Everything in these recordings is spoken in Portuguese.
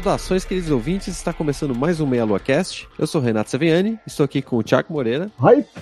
Saudações, queridos ouvintes. Está começando mais um Meia Lua Cast. Eu sou o Renato Saviani, estou aqui com o Tiago Moreira. Ai!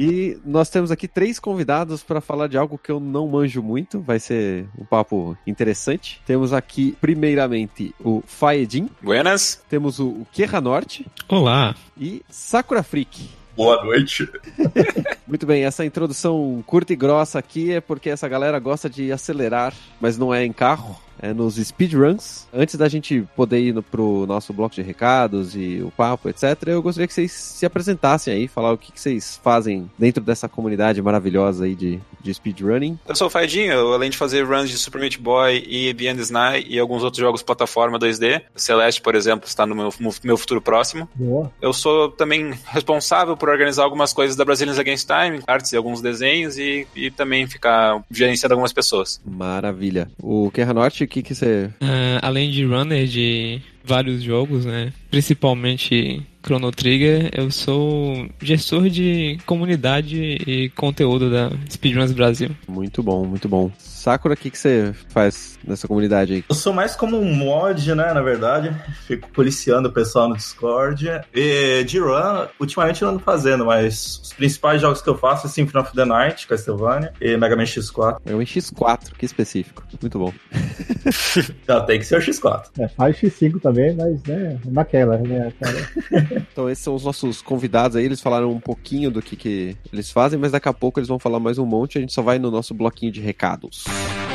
E nós temos aqui três convidados para falar de algo que eu não manjo muito. Vai ser um papo interessante. Temos aqui, primeiramente, o Faedin. Buenas. Temos o Kerra Norte. Olá. E Sakura Freak. Boa noite. Muito bem, essa introdução curta e grossa aqui é porque essa galera gosta de acelerar, mas não é em carro é, nos speedruns. Antes da gente poder ir no, pro nosso bloco de recados e o papo, etc., eu gostaria que vocês se apresentassem aí, falar o que, que vocês fazem dentro dessa comunidade maravilhosa aí de, de speedrunning. Eu sou o Faidinho, eu, além de fazer runs de Super Meat Boy e Beyond Sny e alguns outros jogos plataforma 2D, Celeste, por exemplo, está no meu, meu futuro próximo. Boa. Eu sou também responsável por organizar algumas coisas da Brazilians Against Time, artes e alguns desenhos e, e também ficar gerenciando algumas pessoas. Maravilha. O Kerra Norte, o que que você... Uh, além de runner de vários jogos, né? Principalmente Chrono Trigger, eu sou gestor de comunidade e conteúdo da Speedruns Brasil. Muito bom, muito bom. Sakura, o que, que você faz nessa comunidade aí? Eu sou mais como um mod, né, na verdade. Fico policiando o pessoal no Discord. E de run, ultimamente eu não ando fazendo, mas os principais jogos que eu faço é Symphony of the Night, Castlevania, e Mega Man X4. É um X4, que específico. Muito bom. Não, tem que ser o X4. É, faz X5 também, mas né, naquela, né? Cara. Então esses são os nossos convidados aí, eles falaram um pouquinho do que, que eles fazem, mas daqui a pouco eles vão falar mais um monte, a gente só vai no nosso bloquinho de recados. Muito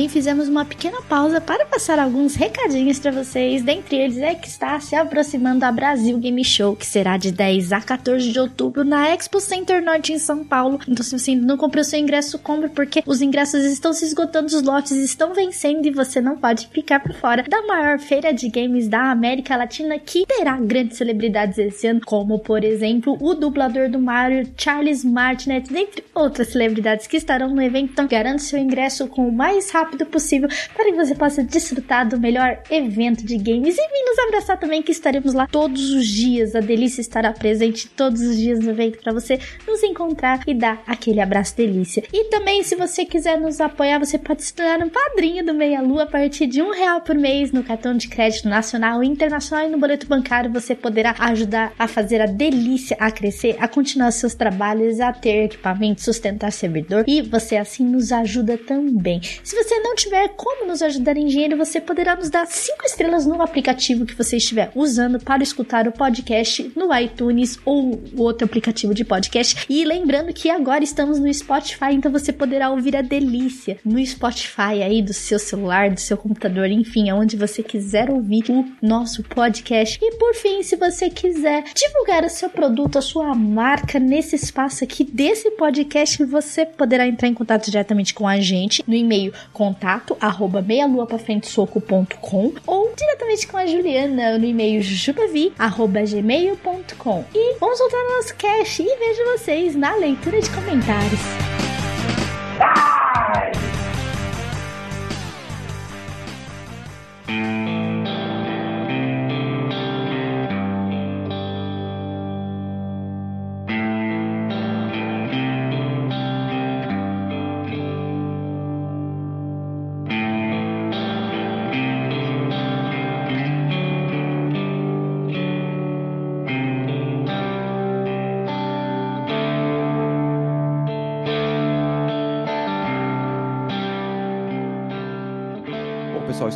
bem, fizemos uma pequena pausa para passar alguns recadinhos para vocês. Dentre eles é que está se aproximando a Brasil Game Show, que será de 10 a 14 de outubro na Expo Center Norte em São Paulo. Então, se você ainda não comprou seu ingresso, compre, porque os ingressos estão se esgotando, os lotes estão vencendo e você não pode ficar por fora da maior feira de games da América Latina, que terá grandes celebridades esse ano, como, por exemplo, o dublador do Mario, Charles Martinet, dentre outras celebridades que estarão no evento. Então, garante seu ingresso com o mais rápido possível para que você possa desfrutar do melhor evento de games e vir nos abraçar também, que estaremos lá todos os dias. A delícia estará presente todos os dias no evento para você nos encontrar e dar aquele abraço delícia. E também, se você quiser nos apoiar, você pode se tornar um padrinho do Meia Lua a partir de um real por mês no cartão de crédito nacional e internacional e no boleto bancário. Você poderá ajudar a fazer a delícia a crescer, a continuar seus trabalhos, a ter equipamento, sustentar servidor e você assim nos ajuda também. Se você não tiver como nos ajudar em dinheiro, você poderá nos dar 5 estrelas no aplicativo que você estiver usando para escutar o podcast no iTunes ou outro aplicativo de podcast. E lembrando que agora estamos no Spotify, então você poderá ouvir a delícia no Spotify aí do seu celular, do seu computador, enfim, aonde você quiser ouvir o nosso podcast. E por fim, se você quiser divulgar o seu produto, a sua marca nesse espaço aqui desse podcast, você poderá entrar em contato diretamente com a gente no e-mail contato arroba meialuapafrentesoco.com ou diretamente com a Juliana no e-mail jujubavi arroba gmail.com e vamos voltar no nosso cast e vejo vocês na leitura de comentários.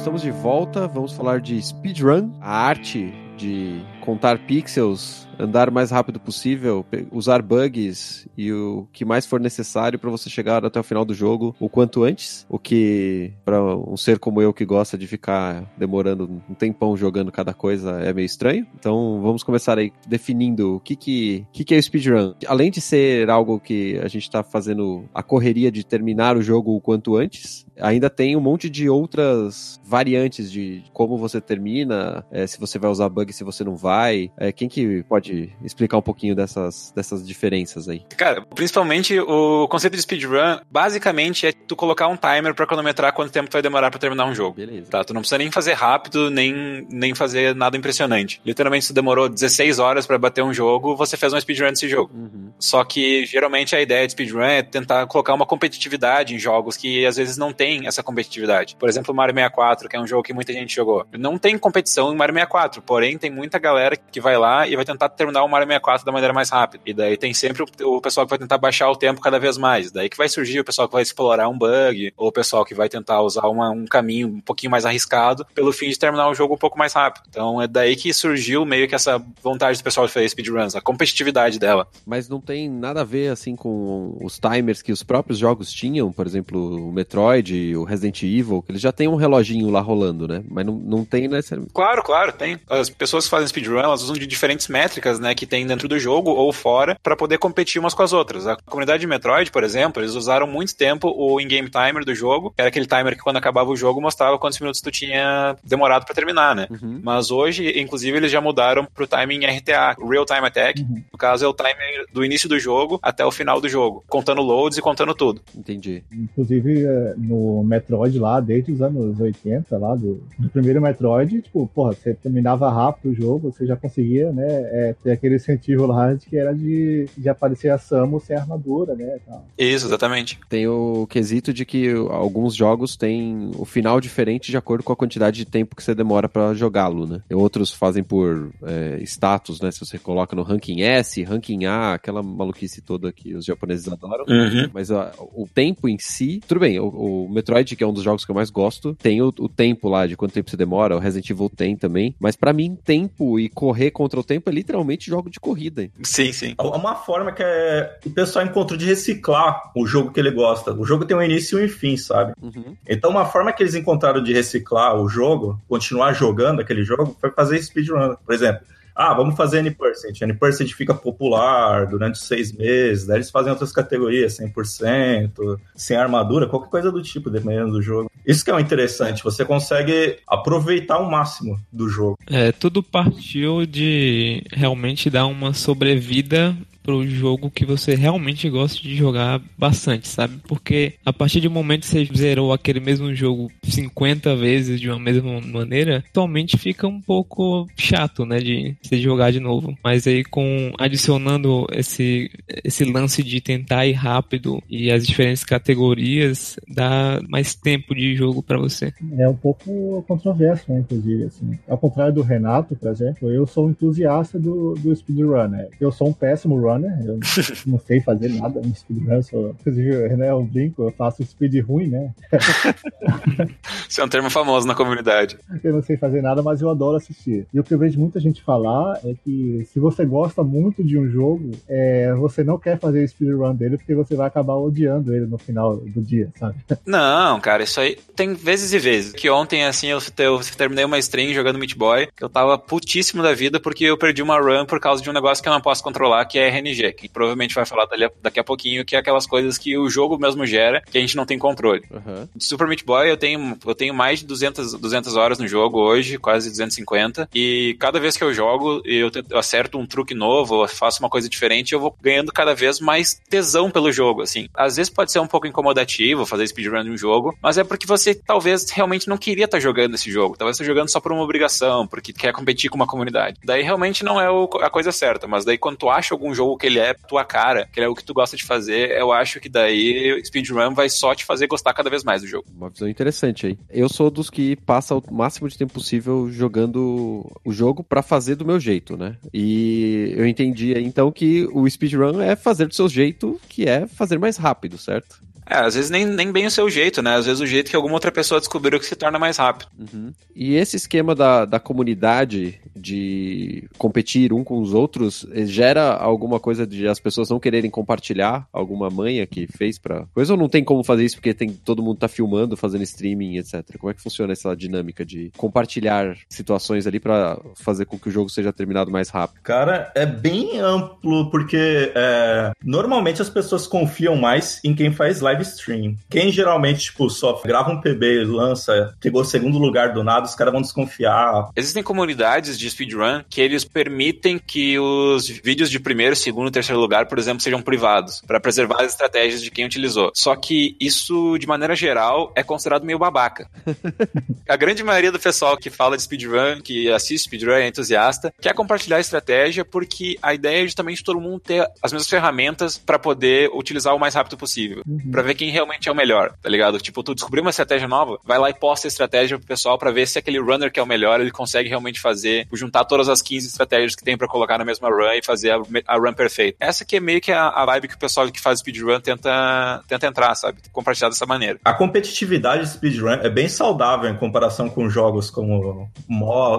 Estamos de volta. Vamos falar de speedrun, a arte de contar pixels, andar o mais rápido possível, usar bugs e o que mais for necessário para você chegar até o final do jogo o quanto antes. O que, para um ser como eu que gosta de ficar demorando um tempão jogando cada coisa, é meio estranho. Então vamos começar aí definindo o que, que, que, que é o speedrun. Além de ser algo que a gente tá fazendo a correria de terminar o jogo o quanto antes, ainda tem um monte de outras variantes de como você termina, é, se você vai usar bug, se você não vai. É, quem que pode explicar um pouquinho dessas, dessas diferenças aí? Cara, principalmente o conceito de speedrun, basicamente é tu colocar um timer pra cronometrar quanto tempo tu vai demorar pra terminar um jogo. Beleza. Tá, tu não precisa nem fazer rápido, nem, nem fazer nada impressionante. Literalmente, se tu demorou 16 horas pra bater um jogo, você fez uma speedrun desse jogo. Uhum. Só que geralmente a ideia de speedrun é tentar colocar uma competitividade em jogos que às vezes não tem essa competitividade. Por exemplo, Mario 64, que é um jogo que muita gente jogou. Não tem competição em Mario 64, porém tem muita galera que vai lá e vai tentar terminar o Mario 64 da maneira mais rápida. E daí tem sempre o, o pessoal que vai tentar baixar o tempo cada vez mais. Daí que vai surgir o pessoal que vai explorar um bug, ou o pessoal que vai tentar usar uma- um caminho um pouquinho mais arriscado pelo fim de terminar o jogo um pouco mais rápido. Então é daí que surgiu meio que essa vontade do pessoal de fazer speedruns, a competitividade dela. Mas não tem nada a ver assim com os timers que os próprios jogos tinham, por exemplo, o Metroid, o Resident Evil, que eles já tem um reloginho lá rolando, né? Mas não, não tem nessa. Claro, claro, tem. As pessoas que fazem speedrun, elas usam de diferentes métricas, né, que tem dentro do jogo ou fora, pra poder competir umas com as outras. A comunidade de Metroid, por exemplo, eles usaram muito tempo o in-game timer do jogo, que era aquele timer que quando acabava o jogo mostrava quantos minutos tu tinha demorado pra terminar, né? Uhum. Mas hoje, inclusive, eles já mudaram pro timing RTA, Real Time Attack. No caso, é o timer do início do jogo até o final do jogo, contando loads e contando tudo. Entendi. Inclusive, eh, no Metroid lá, desde os anos 80, lá do, do primeiro Metroid, tipo, porra, você terminava rápido o jogo, você já conseguia, né, é, ter aquele incentivo lá de que era de, de aparecer a Samus sem armadura, né, tal. Isso, exatamente. Tem o quesito de que alguns jogos têm o final diferente de acordo com a quantidade de tempo que você demora pra jogá-lo, né? E outros fazem por é, status, né? Se você coloca no ranking S, ranking A, aquela maluquice toda que os japoneses adoram. Uhum. Mas ó, o tempo em si, tudo bem, o, o Metroid, que é um dos jogos que eu mais gosto, tem o, o tempo lá de quanto tempo você demora, o Resident Evil tem também. Mas pra mim, tempo e correr contra o tempo é literalmente jogo de corrida. Sim, sim. É uma forma que é, o pessoal encontrou de reciclar o jogo que ele gosta. O jogo tem um início e um fim, sabe? Uhum. Então, uma forma que eles encontraram de reciclar o jogo, continuar jogando aquele jogo, foi fazer speedrun. Por exemplo, ah, vamos fazer N%. N% fica popular durante seis meses, daí eles fazem outras categorias, 100%, sem armadura, qualquer coisa do tipo, dependendo do jogo. Isso que é o interessante, você consegue aproveitar o máximo do jogo. É, tudo partiu de realmente dar uma sobrevida pro jogo que você realmente gosta de jogar bastante, sabe? Porque a partir do momento que você zerou aquele mesmo jogo 50 vezes de uma mesma maneira, atualmente fica um pouco chato, né, de você jogar de novo. Mas aí com adicionando esse esse lance de tentar ir rápido e as diferentes categorias, dá mais tempo de jogo pra você. É um pouco controverso, né, inclusive, assim. Ao contrário do Renato, por exemplo, eu sou um entusiasta do, do speedrun, né? Eu sou um péssimo runner, eu não sei fazer nada no speedrun, sou, inclusive, né, eu brinco, eu faço speed ruim, né? Isso é um termo famoso na comunidade. Eu não sei fazer nada, mas eu adoro assistir. E o que eu vejo muita gente falar é que se você gosta muito de um jogo, é, você não quer fazer speedrun dele porque você vai acabar odiando ele no final do dia, sabe? Não, cara, isso aí tem vezes e vezes. Que ontem, assim, eu, eu terminei uma stream jogando Meat Boy, que eu tava putíssimo da vida porque eu perdi uma run por causa de um negócio que eu não posso controlar, que é RNG, que provavelmente vai falar daqui a pouquinho, que é aquelas coisas que o jogo mesmo gera, que a gente não tem controle. Aham. De Super Meat Boy eu tenho, eu tenho mais de 200, 200 horas no jogo hoje, quase 250, e cada vez que eu jogo, eu, te- eu acerto um truque novo, eu faço uma coisa diferente, eu vou ganhando cada vez mais tesão pelo jogo, assim. Às vezes pode ser um pouco incomodativo fazer speedrun de um jogo, mas é porque você talvez realmente não queria estar jogando esse jogo, talvez estar jogando só por uma obrigação, porque quer competir com uma comunidade. Daí realmente não é o- a coisa certa, mas daí quando tu acha algum jogo que ele é tua cara, que ele é o que tu gosta de fazer, eu acho que daí speedrun vai só te fazer gostar cada vez mais do jogo. Uma visão interessante aí. Eu sou dos que passa o máximo de tempo possível jogando o jogo pra fazer do meu jeito, né? E eu entendi então que o speedrun é fazer do seu jeito, que é fazer mais rápido, certo? É, às vezes nem, nem bem o seu jeito, né? Às vezes o jeito que alguma outra pessoa descobriu que se torna mais rápido. Uhum. E esse esquema da, da comunidade de competir um com os outros eh, gera alguma coisa de as pessoas não quererem compartilhar alguma manha que fez pra coisa ou não tem como fazer isso porque tem todo mundo tá filmando, fazendo streaming, etc. Como é que funciona essa dinâmica de compartilhar situações ali pra fazer com que o jogo seja terminado mais rápido? Cara, é bem amplo porque é, normalmente as pessoas confiam mais em quem faz live stream. Quem geralmente, tipo, só grava um PB e lança, pegou segundo lugar do nada, os caras vão desconfiar. Existem comunidades de speedrun que eles permitem que os vídeos de primeiro, segundo e terceiro lugar, por exemplo, sejam privados, para preservar as estratégias de quem utilizou. Só que isso, de maneira geral, é considerado meio babaca. a grande maioria do pessoal que fala de speedrun, que assiste speedrun, é entusiasta, quer compartilhar a estratégia porque a ideia é justamente todo mundo ter as mesmas ferramentas para poder utilizar o mais rápido possível, uhum. Ver quem realmente é o melhor, tá ligado? Tipo, tu descobriu uma estratégia nova, vai lá e posta a estratégia pro pessoal para ver se aquele runner que é o melhor, ele consegue realmente fazer, juntar todas as 15 estratégias que tem para colocar na mesma run e fazer a, a, run perfeita. Essa que é meio que a, a vibe que o pessoal que faz speedrun tenta, tenta entrar, sabe? Compartilhar dessa maneira. A competitividade de speedrun é bem saudável em comparação com jogos como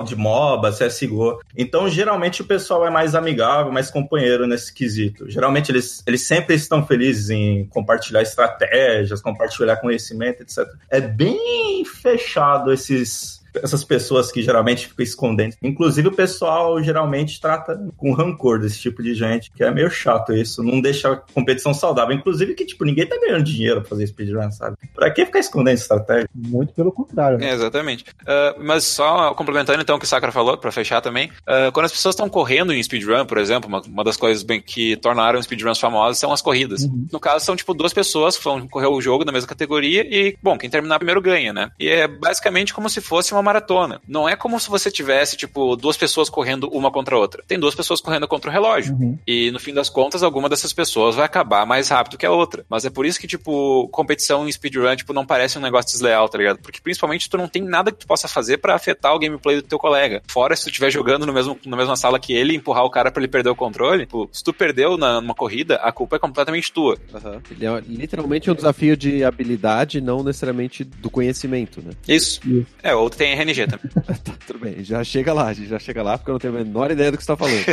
de MOBA, CSGO. Então, geralmente o pessoal é mais amigável, mais companheiro nesse quesito. Geralmente eles, eles sempre estão felizes em compartilhar estratégias, compartilhar conhecimento, etc. É bem fechado esses essas pessoas que geralmente ficam escondendo. Inclusive, o pessoal geralmente trata com rancor desse tipo de gente, que é meio chato isso, não deixa a competição saudável. Inclusive, que, tipo, ninguém tá ganhando dinheiro pra fazer speedrun, sabe? Pra que ficar escondendo estratégia? Muito pelo contrário. Né? É, exatamente. Uh, mas só complementando então o que o Sakura falou, pra fechar também, uh, quando as pessoas estão correndo em speedrun, por exemplo, uma, uma, das coisas bem que tornaram speedruns famosas são as corridas. Uhum. No caso, são, tipo, duas pessoas que vão correr o jogo na mesma categoria e, bom, quem terminar primeiro ganha, né? E é basicamente como se fosse uma maratona. Não é como se você tivesse, tipo, duas pessoas correndo uma contra a outra. Tem duas pessoas correndo contra o relógio. Uhum. E no fim das contas, alguma dessas pessoas vai acabar mais rápido que a outra. Mas é por isso que, tipo, competição em speedrun, tipo, não parece um negócio desleal, tá ligado? Porque principalmente tu não tem nada que tu possa fazer para afetar o gameplay do teu colega. Fora se tu estiver jogando no mesmo, na mesma sala que ele, empurrar o cara para ele perder o controle. Tipo, se tu perdeu na, numa corrida, a culpa é completamente tua. Uhum. Ele é literalmente um desafio de habilidade, não necessariamente do conhecimento, né? Isso. Isso. É, ou tem RNG também. tá, tudo bem, já chega lá, a gente já chega lá porque eu não tenho a menor ideia do que você tá falando.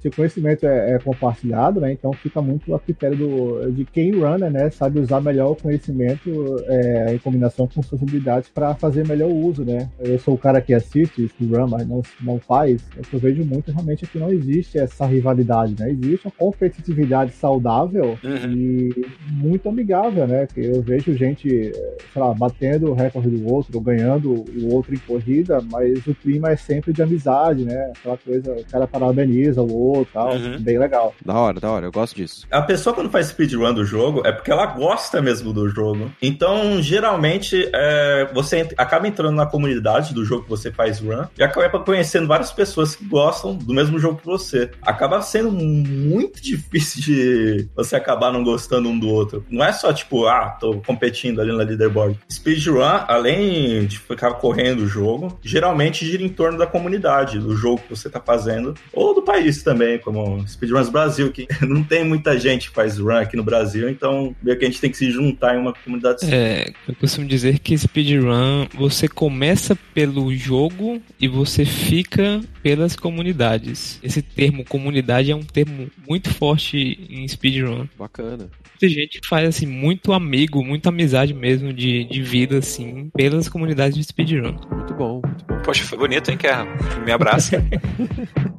Se o conhecimento é, é, compartilhado, né, então fica muito a critério do, de quem runner, né, sabe usar melhor o conhecimento é, em combinação com suas habilidades para fazer melhor uso, né. Eu sou o cara que assiste run, mas não, não faz, o que eu vejo muito realmente é que não existe essa rivalidade, né, existe uma competitividade saudável uhum. e muito amigável, né, que eu vejo gente, sei lá, batendo o recorde do outro, ou ganhando o outro em corrida, mas o clima é sempre de amizade, né? Aquela coisa, o cara parabeniza o outro tal. Uhum. Bem legal. Da hora, da hora, eu gosto disso. A pessoa quando faz speedrun do jogo é porque ela gosta mesmo do jogo. Então, geralmente, é, você acaba entrando na comunidade do jogo que você faz run e acaba conhecendo várias pessoas que gostam do mesmo jogo que você. Acaba sendo muito difícil de você acabar não gostando um do outro. Não é só tipo, ah, tô competindo ali na leaderboard. Speedrun, além de ficar correndo o jogo, geralmente gira em torno da comunidade, do jogo que você está fazendo, ou do país também, como Speedruns Brasil, que não tem muita gente que faz run aqui no Brasil, então meio que a gente tem que se juntar em uma comunidade. É, eu costumo dizer que speedrun você começa pelo jogo e você fica pelas comunidades. Esse termo comunidade é um termo muito forte em speedrun. Bacana. Muita gente faz assim muito amigo, muita amizade mesmo de, de vida assim pelas comunidades de speedrun. Muito bom, muito bom. Poxa, foi bonito, hein, Kerra? Me abraça.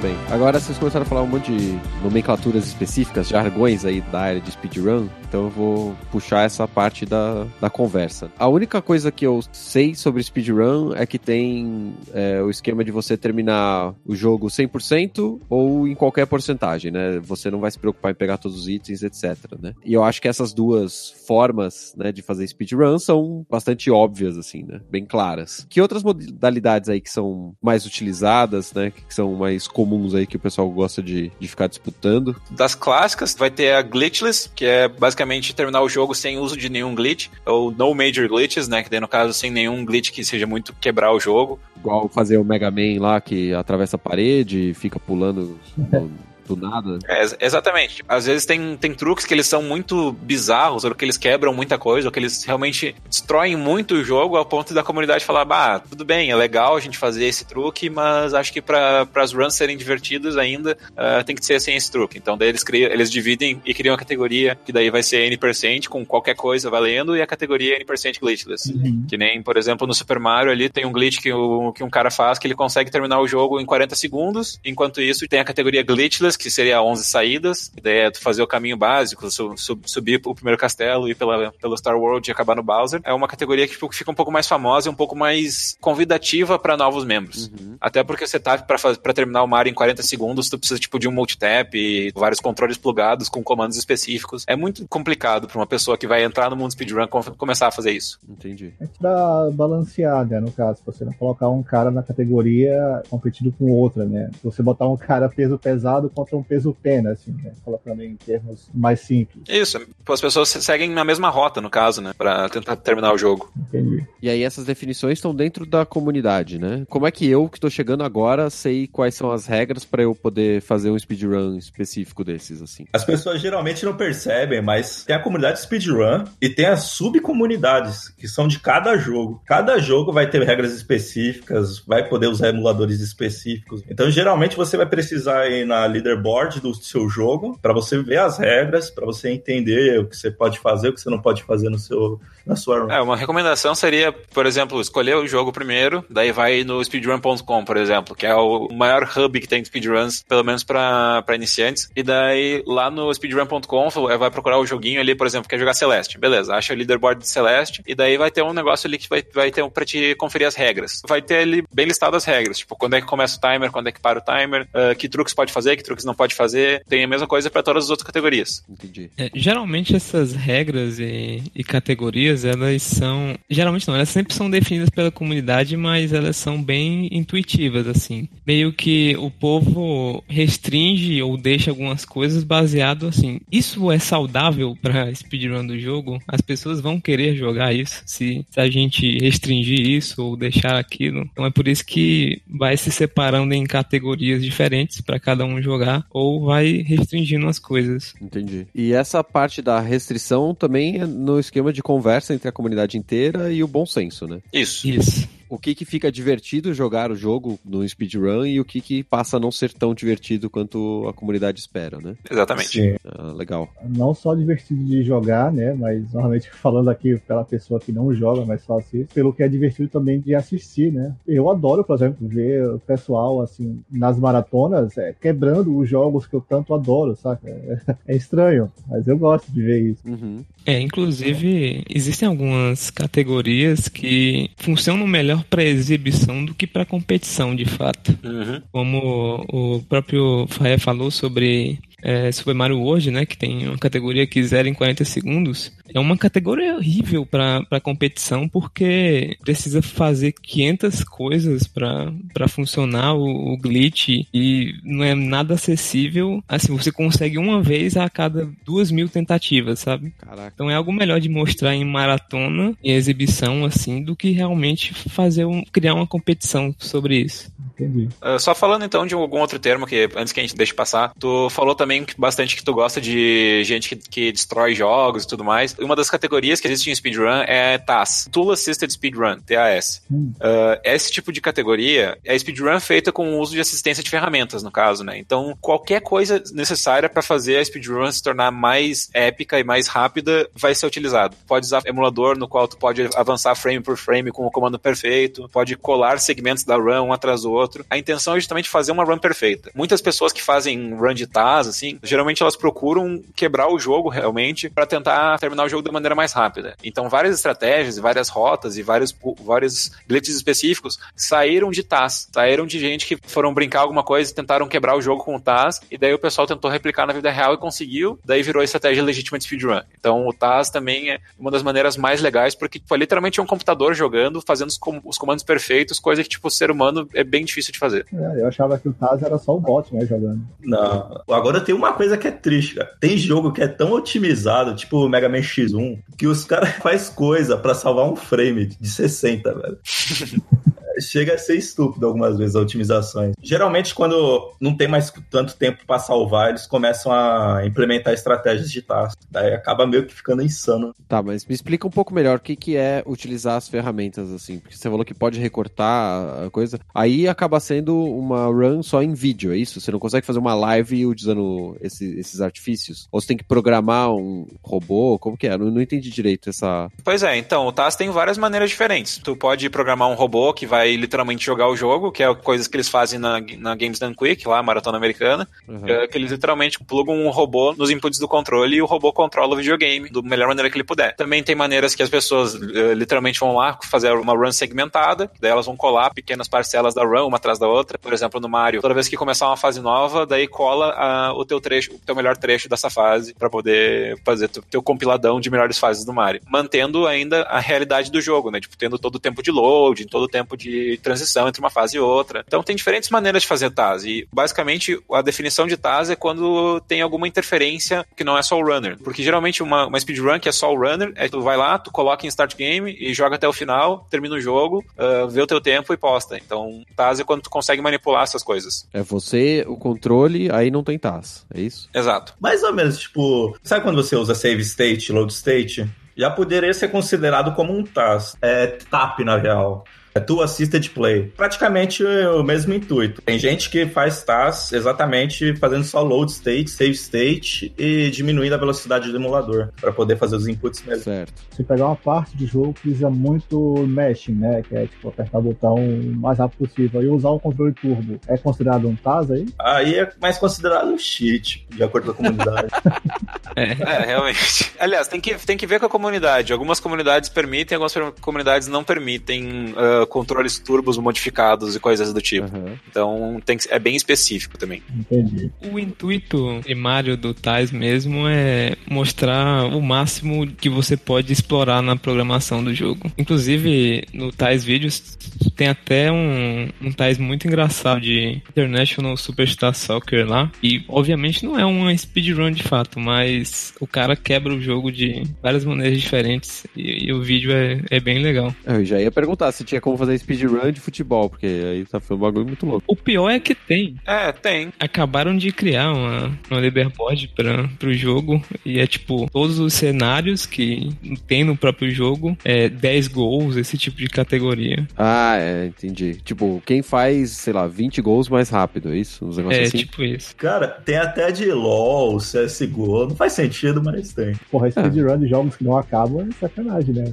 bem. Agora vocês começaram a falar um monte de nomenclaturas específicas, jargões aí da área de speedrun, então eu vou puxar essa parte da, da conversa. A única coisa que eu sei sobre speedrun é que tem é, o esquema de você terminar o jogo 100% ou em qualquer porcentagem, né? Você não vai se preocupar em pegar todos os itens, etc, né? E eu acho que essas duas formas, né, de fazer speedrun são bastante óbvias, assim, né? Bem claras. Que outras modalidades aí que são mais utilizadas, né? Que são mais comuns aí que o pessoal gosta de, de ficar disputando? Das clássicas, vai ter a Glitchless, que é basicamente terminar o jogo sem uso de nenhum glitch, ou no major glitches, né? Que daí no caso sem nenhum glitch que seja muito quebrar o jogo. Igual fazer o Mega Man lá que atravessa a parede e fica pulando no, do nada. É, exatamente. Às vezes tem, tem truques que eles são muito bizarros, ou que eles quebram muita coisa, ou que eles realmente destroem muito o jogo ao ponto da comunidade falar: bah, tudo bem, é legal a gente fazer esse truque, mas acho que para as runs serem divertidas ainda uh, tem que ser sem esse truque. Então daí eles, criam, eles dividem e criam a categoria que daí vai ser N% com qualquer coisa valendo e a categoria N% glitchless. Uhum. Que nem, por exemplo, no Super Mario ali tem um glitch que, o, que um cara faz que ele consegue terminar o jogo em 40 segundos, enquanto isso tem a categoria glitchless que seria 11 saídas. A ideia é tu fazer o caminho básico, sub, sub, subir o primeiro castelo e pela, pelo Star World e acabar no Bowser. É uma categoria que tipo, fica um pouco mais famosa e um pouco mais convidativa para novos membros. Uhum. Até porque você tá para terminar o Mario em 40 segundos, tu precisa tipo de um multitap e vários controles plugados com comandos específicos. É muito complicado para uma pessoa que vai entrar no mundo speedrun começar a fazer isso. Entendi. É pra balancear, né, no caso, você não colocar um cara na categoria competindo com outra, né? Você botar um cara peso pesado contra contra um peso pena, assim, né? Colocando em termos mais simples. Isso, as pessoas seguem na mesma rota, no caso, né? Pra tentar terminar o jogo. Entendi. E aí essas definições estão dentro da comunidade, né? Como é que eu, que tô chegando agora, sei quais são as regras para eu poder fazer um speedrun específico desses, assim? As pessoas geralmente não percebem, mas tem a comunidade speedrun e tem as subcomunidades, que são de cada jogo. Cada jogo vai ter regras específicas, vai poder usar emuladores específicos. Então, geralmente, você vai precisar ir na leader leaderboard do seu jogo, para você ver as regras, para você entender o que você pode fazer, o que você não pode fazer no seu, na sua run. É, uma recomendação seria, por exemplo, escolher o jogo primeiro, daí vai no speedrun.com, por exemplo, que é o maior hub que tem de speedruns, pelo menos para iniciantes, e daí lá no speedrun.com vai procurar o joguinho ali, por exemplo, quer jogar Celeste. Beleza, acha o leaderboard de Celeste, e daí vai ter um negócio ali que vai, vai ter um pra te conferir as regras. Vai ter ali bem listado as regras, tipo, quando é que começa o timer, quando é que para o timer, uh, que truques pode fazer, que truques não pode fazer. Tem a mesma coisa para todas as outras categorias. Entendi. É, geralmente essas regras e, e, categorias, elas são. Geralmente não, elas sempre são definidas pela comunidade, mas elas são bem intuitivas, assim. Meio que o povo restringe ou deixa algumas coisas baseado assim. Isso é saudável para speedrun do jogo? As pessoas vão querer jogar isso se, se a gente restringir isso ou deixar aquilo. Então é por isso que vai se separando em categorias diferentes para cada um jogar ou vai restringindo as coisas. Entendi. E essa parte da restrição também é no esquema de conversa entre a comunidade inteira e o bom senso, né? Isso. Isso o que que fica divertido jogar o jogo no speedrun e o que que passa a não ser tão divertido quanto a comunidade espera, né? Exatamente. Ah, legal. Não só divertido de jogar, né? Mas normalmente falando aqui pela pessoa que não joga, mas só assiste, pelo que é divertido também de assistir, né? Eu adoro, por exemplo, ver o pessoal assim nas maratonas é, quebrando os jogos que eu tanto adoro, sabe? É, é, estranho, mas eu gosto de ver isso. Uhum. É, inclusive existem algumas categorias que funcionam melhor para exibição do que para competição, de fato. Uhum. Como o próprio Faé falou sobre é, Super Mario World, né, que tem uma categoria que zera em 40 segundos, é uma categoria horrível para competição porque precisa fazer 500 coisas para funcionar o, o, glitch e não é nada acessível. Assim, você consegue uma vez a cada duas mil tentativas, sabe? Caraca. Então é algo melhor de mostrar em maratona, em exibição, assim, do que realmente fazer um, criar uma competição sobre isso. Entendi. Uh, só falando então de algum outro termo que antes que a gente deixe passar, tu falou também bastante que tu gosta de gente que, que destrói jogos e tudo mais. Uma das categorias que existe em speedrun é TAS, Tool Assisted Speedrun, TAS. Hum. Uh, esse tipo de categoria é speedrun feita com o uso de assistência de ferramentas, no caso, né? Então, qualquer coisa necessária para fazer a speedrun se tornar mais épica e mais rápida vai ser utilizado. Pode usar emulador no qual tu pode avançar frame por frame com o comando perfeito, pode colar segmentos da run um atrás do outro outro. A intenção é justamente fazer uma run perfeita. Muitas pessoas que fazem run de Taz, assim, geralmente elas procuram quebrar o jogo realmente para tentar terminar o jogo da maneira mais rápida. Então, várias estratégias, várias rotas e vários, vários glitches específicos saíram de Taz, saíram de gente que foram brincar alguma coisa e tentaram quebrar o jogo com o Taz, e daí o pessoal tentou replicar na vida real e conseguiu, daí virou a estratégia legítima de speedrun. Então, o Taz também é uma das maneiras mais legais, porque foi literalmente um computador jogando, fazendo os, com os comandos perfeitos, coisa que, tipo, o ser humano é bem difícil de fazer. É, eu achava que o Taz era só o bot, né, jogando. Não. Agora tem uma coisa que é triste, cara. Tem jogo que é tão otimizado, tipo o Mega Man X1, que os caras faz coisa para salvar um frame de 60, velho. chega a ser estúpido algumas vezes a otimizações. Geralmente, quando não tem mais tanto tempo para salvar, eles começam a implementar estratégias de task. Daí acaba meio que ficando insano. Tá, mas me explica um pouco melhor o que, que é utilizar as ferramentas assim. Porque você falou que pode recortar a coisa. Aí acaba sendo uma run só em vídeo, é isso? Você não consegue fazer uma live usando esse, esses artifícios? Ou você tem que programar um robô? Como que é? Não, não entendi direito essa. Pois é, então, o TAS tem várias maneiras diferentes. Tu pode programar um robô que vai literalmente jogar o jogo, que é coisas que eles fazem na, na Games Done Quick, lá, Maratona Americana, uhum. é, que eles literalmente plugam um robô nos inputs do controle e o robô controla o videogame da melhor maneira que ele puder. Também tem maneiras que as pessoas uh, literalmente vão lá fazer uma run segmentada, daí elas vão colar pequenas parcelas da run uma atrás da outra. Por exemplo, no Mario, toda vez que começar uma fase nova, daí cola uh, o teu trecho, o teu melhor trecho dessa fase para poder fazer teu, teu compiladão de melhores fases do Mario, mantendo ainda a realidade do jogo, né? Tipo, tendo todo o tempo de load, todo o tempo de transição entre uma fase e outra. Então tem diferentes maneiras de fazer TAS e basicamente a definição de TAS é quando tem alguma interferência que não é só o runner, porque geralmente uma, uma speedrun que é só o runner, é tu vai lá, tu coloca em start game e joga até o final, termina o jogo, uh, vê o teu tempo e posta. Então TAS é quando tu consegue manipular essas coisas. É você, o controle, aí não tem TAS, é isso? Exato. Mais ou menos, tipo, sabe quando você usa save state, load state? Já poderia ser considerado como um TAS. É TAP, na real. É tu assisted play. Praticamente o mesmo intuito. Tem gente que faz TAS exatamente fazendo só load state, save state e diminuindo a velocidade do emulador para poder fazer os inputs mesmo. Certo. Se pegar uma parte do jogo que usa muito meshing, né? Que é tipo apertar o botão o mais rápido possível e usar o controle turbo, é considerado um TAS aí? Aí é mais considerado um cheat, de acordo com a comunidade. é. é, realmente. Aliás, tem que, tem que ver com a comunidade. Algumas comunidades permitem, algumas comunidades não permitem. Uh, controles turbos modificados e coisas do tipo. Uhum. Então tem que, é bem específico também. Entendi. O intuito primário do Tais mesmo é mostrar o máximo que você pode explorar na programação do jogo. Inclusive, no Tais Vídeos tem até um, um Tais muito engraçado de International Superstar Soccer lá. E obviamente não é uma speedrun de fato, mas o cara quebra o jogo de várias maneiras diferentes. E, e o vídeo é, é bem legal. Eu já ia perguntar se tinha como fazer speedrun de futebol, porque aí tá foi um bagulho muito louco. O pior é que tem. É, tem. Acabaram de criar uma, uma leaderboard pra, pro jogo e é tipo todos os cenários que tem no próprio jogo, é 10 gols, esse tipo de categoria. Ah, é, entendi. Tipo, quem faz, sei lá, 20 gols mais rápido, é isso? Uns negócios é, assim? tipo isso. Cara, tem até de LoL, CSGO, não faz sentido, mas tem. Porra, speedrun é. de jogos que não acabam é sacanagem, né?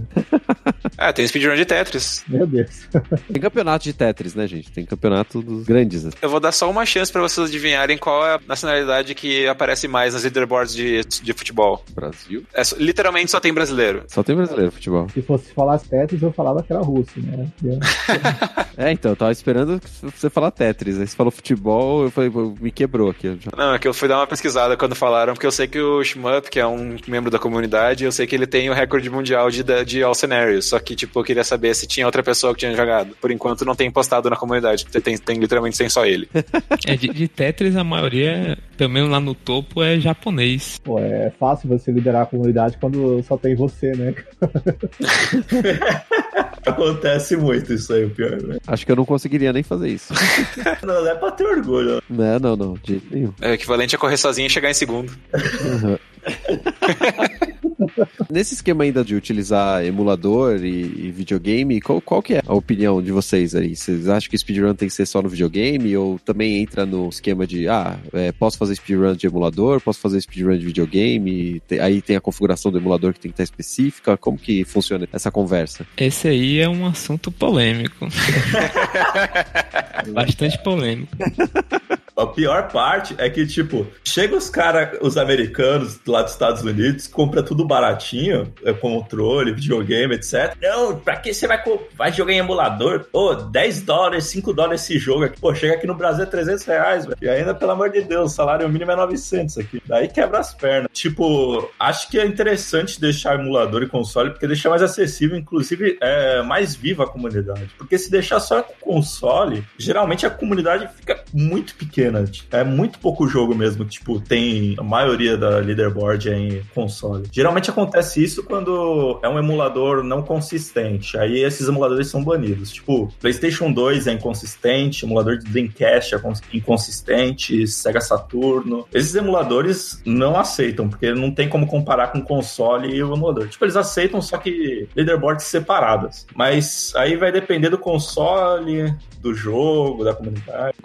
é, tem speedrun de Tetris. Meu Deus. Tem campeonato de Tetris, né, gente? Tem campeonato dos grandes. Né? Eu vou dar só uma chance para vocês adivinharem qual é a nacionalidade que aparece mais nas leaderboards de, de futebol. Brasil? É, literalmente só tem brasileiro. Só tem brasileiro futebol. Se fosse falar Tetris, eu falava que era russo, né? é, então, eu tava esperando você falar Tetris. Aí você falou futebol, eu falei, me quebrou aqui. Não, é que eu fui dar uma pesquisada quando falaram, porque eu sei que o Shmup, que é um membro da comunidade, eu sei que ele tem o recorde mundial de, de All Scenarios. Só que, tipo, eu queria saber se tinha outra pessoa que tinha jogado. Por enquanto não tem postado na comunidade. Tem, tem literalmente tem só ele. é, de, de, Tetris a maioria, pelo menos lá no topo, é japonês. Pô, é fácil você liderar a comunidade quando só tem você, né? Acontece muito isso aí, o pior, né? Acho que eu não conseguiria nem fazer isso. não, não é pra ter orgulho. Não, não, não, de nenhum. É equivalente a correr sozinho e chegar em segundo. Uhum. Nesse esquema ainda de utilizar emulador e, e videogame, qual, qual que é a opinião de vocês aí? Vocês acham que speedrun tem que ser só no videogame ou também entra no esquema de, ah, é, posso fazer speedrun de emulador, posso fazer speedrun de videogame, te- aí tem a configuração do emulador que tem que estar específica, como que funciona essa conversa? Esse aí é um assunto polêmico. Bastante polêmico. A pior parte é que, tipo, chega os caras, os americanos lá dos Estados Unidos, compra tudo baratinho, é, controle, videogame, etc. Não, pra que você vai, vai jogar em emulador? Pô, 10 dólares, 5 dólares esse jogo aqui. Pô, chega aqui no Brasil é 300 reais, velho. E ainda, pelo amor de Deus, o salário mínimo é 900 aqui. Daí quebra as pernas. Tipo, acho que é interessante deixar emulador e console, porque deixa mais acessível, inclusive, é mais viva a comunidade. Porque se deixar só com console, geralmente a comunidade fica muito pequena. É muito pouco jogo mesmo, tipo, tem a maioria da leaderboard é em console. Geralmente acontece isso quando é um emulador não consistente. Aí esses emuladores são banidos. Tipo, PlayStation 2 é inconsistente, emulador de Dreamcast é cons- inconsistente, Sega Saturno. Esses emuladores não aceitam, porque não tem como comparar com o console e o emulador. Tipo, eles aceitam, só que leaderboards separadas. Mas aí vai depender do console, do jogo, da comunidade.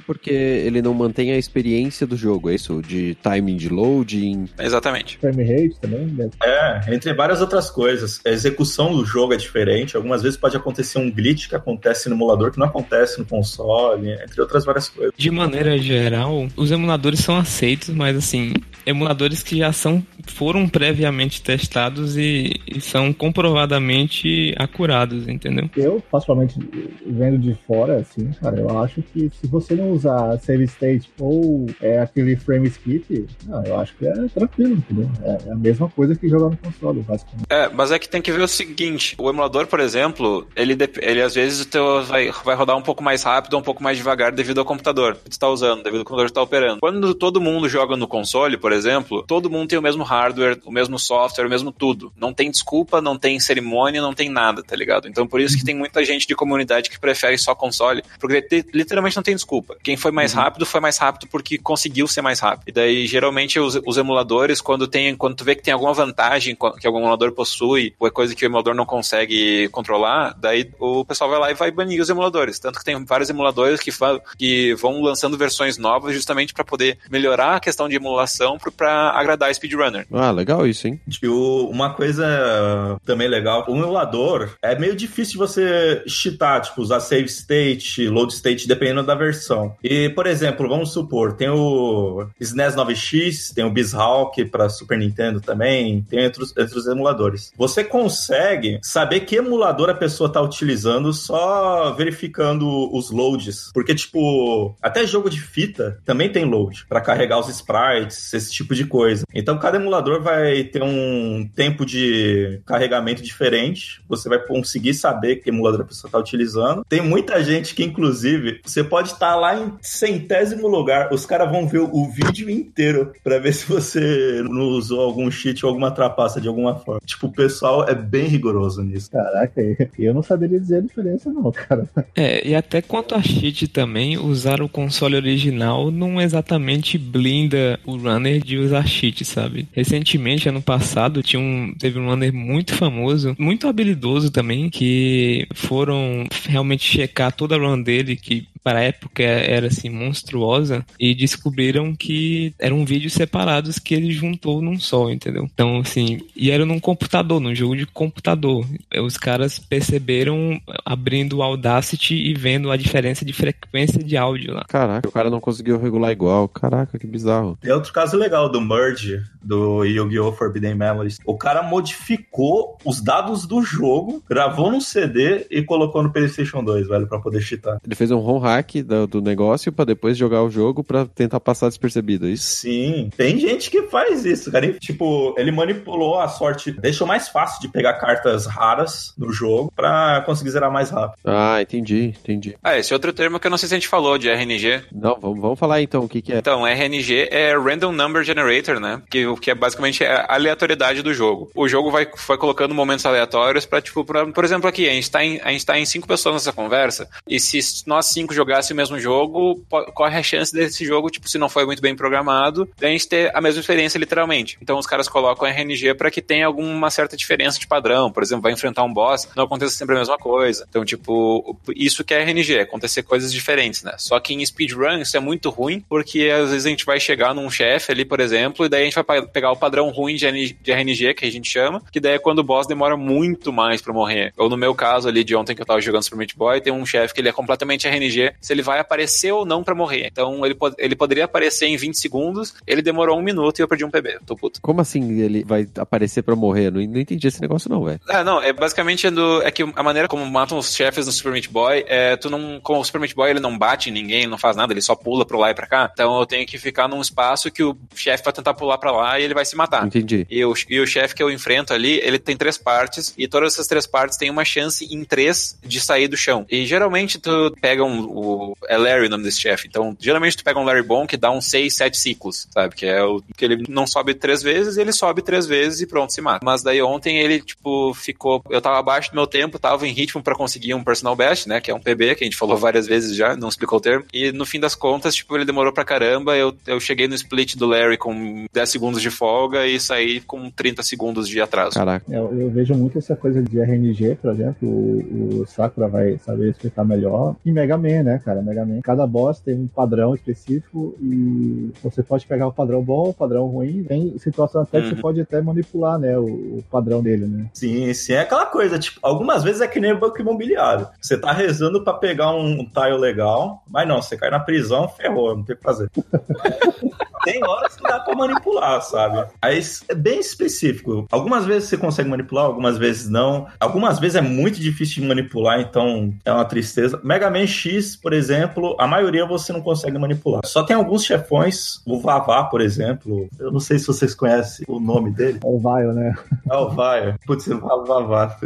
Porque ele não mantém a experiência do jogo, é isso? De timing de loading. Exatamente. Frame rate também, né? É, entre várias outras coisas. A execução do jogo é diferente. Algumas vezes pode acontecer um glitch que acontece no emulador que não acontece no console, entre outras várias coisas. De maneira geral, os emuladores são aceitos, mas assim, emuladores que já são foram previamente testados e, e são comprovadamente acurados, entendeu? Eu, particularmente, vendo de fora, assim, cara, eu acho que se você não usar save state ou é aquele frame skip, não, eu acho que é tranquilo, entendeu? É a mesma coisa que jogar no console, basicamente. É, mas é que tem que ver o seguinte: o emulador, por exemplo, ele, ele às vezes teu vai, vai rodar um pouco mais rápido ou um pouco mais devagar devido ao computador que tu está usando, devido ao computador que está operando. Quando todo mundo joga no console, por exemplo, todo mundo tem o mesmo hardware, o mesmo software, o mesmo tudo. Não tem desculpa, não tem cerimônia, não tem nada, tá ligado? Então por isso que tem muita gente de comunidade que prefere só console, porque te- literalmente não tem desculpa. Quem foi mais rápido foi mais rápido porque conseguiu ser mais rápido. E daí geralmente os, os emuladores, quando tem, quando tu vê que tem alguma vantagem que algum emulador possui, ou é coisa que o emulador não consegue controlar, daí o pessoal vai lá e vai banir os emuladores. Tanto que tem vários emuladores que, que vão lançando versões novas justamente para poder melhorar a questão de emulação para agradar a speedrunner. Ah, legal isso, hein? E o- uma coisa também legal, o emulador é meio difícil de você cheatar, tipo, usar save state, load state, dependendo da versão. E, por exemplo, vamos supor, tem o SNES 9X, tem o BizHawk para Super Nintendo também, tem entre os, entre os emuladores. Você consegue saber que emulador a pessoa tá utilizando só verificando os loads, porque, tipo, até jogo de fita também tem load para carregar os sprites, esse tipo de coisa. Então, cada emulador vai ter um tempo de carregamento diferente. Você vai conseguir saber que emulador a pessoa está utilizando. Tem muita gente que, inclusive, você pode estar lá em centésimo lugar, os caras vão ver o vídeo inteiro para ver se você não usou algum cheat ou alguma trapaça de alguma forma. Tipo, o pessoal é bem rigoroso nisso. Caraca, eu não saberia dizer a diferença, não, cara. É, e até quanto a cheat também, usar o console original não exatamente blinda o runner de usar cheat, sabe? Recentemente, ano passado, tinha um, teve um runner muito famoso, muito habilidoso também, que foram realmente checar toda a run dele, que para a época era assim monstruosa, e descobriram que eram vídeos separados que ele juntou num só, entendeu? Então, assim, e era num computador, num jogo de computador. Os caras perceberam abrindo o Audacity e vendo a diferença de frequência de áudio lá. Caraca, o cara não conseguiu regular igual. Caraca, que bizarro. Tem outro caso legal do Merge, do Yu-Gi-Oh! Forbidden Memories. O cara modificou os dados do jogo, gravou no CD e colocou no PlayStation 2, velho, pra poder cheatar. Ele fez um ROM do, do negócio pra depois jogar o jogo pra tentar passar despercebido, é isso? Sim, tem gente que faz isso, cara. E, Tipo, ele manipulou a sorte, deixou mais fácil de pegar cartas raras no jogo pra conseguir zerar mais rápido. Ah, entendi, entendi. Ah, esse outro termo que eu não sei se a gente falou de RNG. Não, vamos, vamos falar então o que, que é. Então, RNG é Random Number Generator, né? Que, o que é basicamente a aleatoriedade do jogo. O jogo vai, vai colocando momentos aleatórios pra, tipo, pra, por exemplo, aqui, a gente, tá em, a gente tá em cinco pessoas nessa conversa, e se nós cinco jogasse o mesmo jogo, corre a chance desse jogo, tipo, se não foi muito bem programado, da gente ter a mesma experiência literalmente. Então os caras colocam RNG para que tenha alguma certa diferença de padrão. Por exemplo, vai enfrentar um boss, não aconteça sempre a mesma coisa. Então, tipo, isso que é RNG, acontecer coisas diferentes, né? Só que em speedrun isso é muito ruim, porque às vezes a gente vai chegar num chefe ali, por exemplo, e daí a gente vai pegar o padrão ruim de RNG, que a gente chama, que daí é quando o boss demora muito mais para morrer. Ou no meu caso ali de ontem que eu tava jogando Super Meat Boy, tem um chefe que ele é completamente RNG, se ele vai aparecer ou não para morrer. Então ele, ele poderia aparecer em 20 segundos, ele demorou um minuto e eu perdi um PB. Tô puto. Como assim ele vai aparecer para morrer? Não, não entendi esse negócio não, velho. Ah, não, é basicamente do, é que a maneira como matam os chefes no Super Meat Boy é tu não, como o Super Meat Boy ele não bate em ninguém, não faz nada, ele só pula pro lá e pra cá. Então eu tenho que ficar num espaço que o chefe vai tentar pular pra lá e ele vai se matar. Entendi. E o, e o chefe que eu enfrento ali, ele tem três partes e todas essas três partes têm uma chance em três de sair do chão. E geralmente tu pega um. O, é Larry o nome desse chefe. Então, geralmente tu pega um Larry bom que dá uns seis, sete ciclos, sabe? Que é o que ele não sobe três vezes, ele sobe três vezes e pronto, se mata. Mas daí ontem ele, tipo, ficou. Eu tava abaixo do meu tempo, tava em ritmo para conseguir um personal best, né? Que é um PB, que a gente falou várias vezes já, não explicou o termo. E no fim das contas, tipo, ele demorou pra caramba. Eu, eu cheguei no split do Larry com 10 segundos de folga e saí com 30 segundos de atraso. Caraca. Eu, eu vejo muito essa coisa de RNG, por exemplo, o, o Sakura vai saber explicar melhor. E Mega Man, né, cara? Mega Man. Cada boss tem um padrão específico e você pode pegar o padrão bom, o padrão ruim. Tem situação até que você pode até manipular, né, o, o, padrão dele, né? Sim, sim. É aquela coisa, tipo, algumas vezes é que nem banco imobiliário. Você tá rezando para pegar um, um tile legal, mas não, você cai na prisão, ferrou, não tem o que fazer. tem horas que dá pra manipular, sabe? Aí é bem específico. Algumas vezes você consegue manipular, algumas vezes não. Algumas vezes é muito difícil de manipular, então é uma tristeza. Mega Man X, por exemplo, a maioria você não consegue manipular. Só tem alguns chefões, o Vavá, por exemplo. Eu não sei se vocês conhecem o nome dele. É o Vaio, né? É o Vaio. Putz, o Vavá.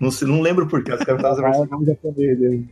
Não, não lembro porquê. As caras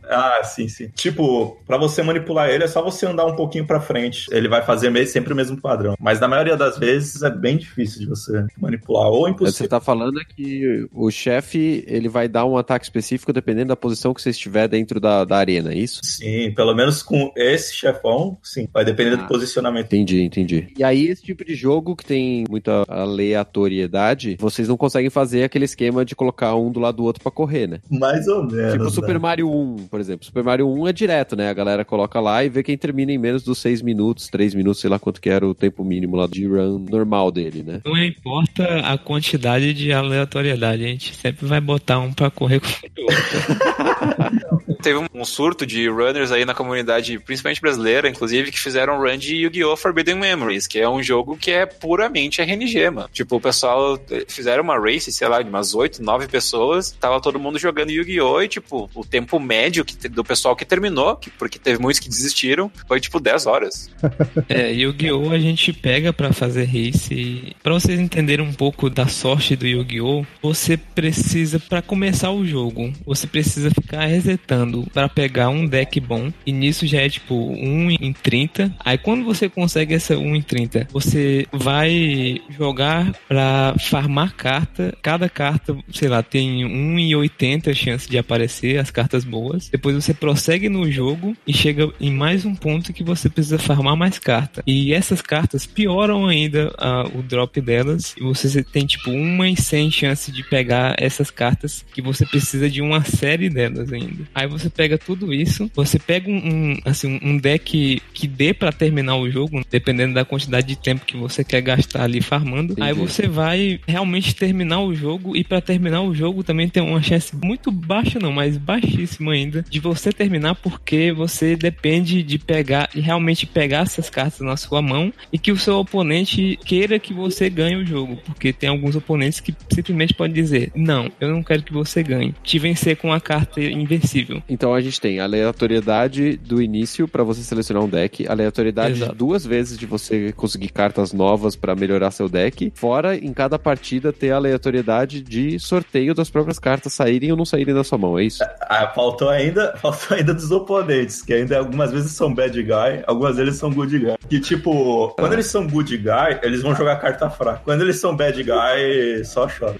Ah, sim, sim. Tipo, pra você manipular ele é só você andar um pouquinho pra frente. Ele vai fazer sempre o mesmo padrão. Mas na maioria das vezes é bem difícil de você manipular ou impossível. Você tá falando é que o chefe ele vai dar um ataque específico dependendo da posição que você estiver dentro da, da arena, é isso? Sim, pelo menos com esse chefão, sim. Vai depender ah, do posicionamento. Entendi, entendi. E aí, esse tipo de jogo que tem muita aleatoriedade, vocês não conseguem fazer aquele esquema de colocar um do lado do outro para correr, né? Mais ou menos. Tipo Super né? Mario 1, por exemplo. Super Mario 1 é direto, né? A galera coloca lá e vê quem termina em menos dos 6 minutos, 3 minutos, sei lá quanto que era o tempo mínimo lá de run normal dele, né? Não importa a quantidade de aleatoriedade, a gente sempre vai botar um pra correr com o outro. Teve um surto de runners aí na comunidade, principalmente brasileira, inclusive, que fizeram run de Yu-Gi-Oh! Forbidden Memories, que é um jogo que é puramente RNG, mano. Tipo, o pessoal eh, fizeram uma race, sei lá, de umas 8, 9 pessoas, tava todo mundo jogando Yu-Gi-Oh! e, tipo, o tempo médio que, do pessoal que terminou, porque teve muitos que desistiram, foi, tipo, 10 horas. É, Yu-Gi-Oh! a gente pega para fazer race. Para vocês entenderem um pouco da sorte do Yu-Gi-Oh, você precisa para começar o jogo, você precisa ficar resetando para pegar um deck bom. E nisso já é tipo 1 em 30. Aí quando você consegue essa 1 em 30, você vai jogar para farmar carta. Cada carta, sei lá, tem 1 em 80 chance de aparecer as cartas boas. Depois você prossegue no jogo e chega em mais um ponto que você precisa farmar mais carta. E essas cartas pioram ainda uh, o drop delas. E você tem tipo uma em 100 chance de pegar essas cartas que você precisa de uma série delas ainda. Aí você pega tudo isso, você pega um, um assim, um deck que dê para terminar o jogo, dependendo da quantidade de tempo que você quer gastar ali farmando. Entendi. Aí você vai realmente terminar o jogo e para terminar o jogo também tem uma chance muito baixa não, mas baixíssima ainda de você terminar porque você depende de pegar e realmente pegar essas cartas na sua mão e que o seu oponente queira que você ganhe o jogo, porque tem alguns oponentes que simplesmente podem dizer: "Não, eu não quero que você ganhe". Te vencer com a carta invencível. Então a gente tem aleatoriedade do início para você selecionar um deck, aleatoriedade Exato. duas vezes de você conseguir cartas novas para melhorar seu deck, fora em cada partida ter aleatoriedade de sorteio das próprias cartas saírem ou não saírem da sua mão, é isso? Ah, faltou ainda, faltou ainda dos oponentes, que ainda algumas vezes são bad guy, algumas vezes são good guy. Que tipo, quando eles são good guy, eles vão jogar carta fraca. Quando eles são bad guy, só chora.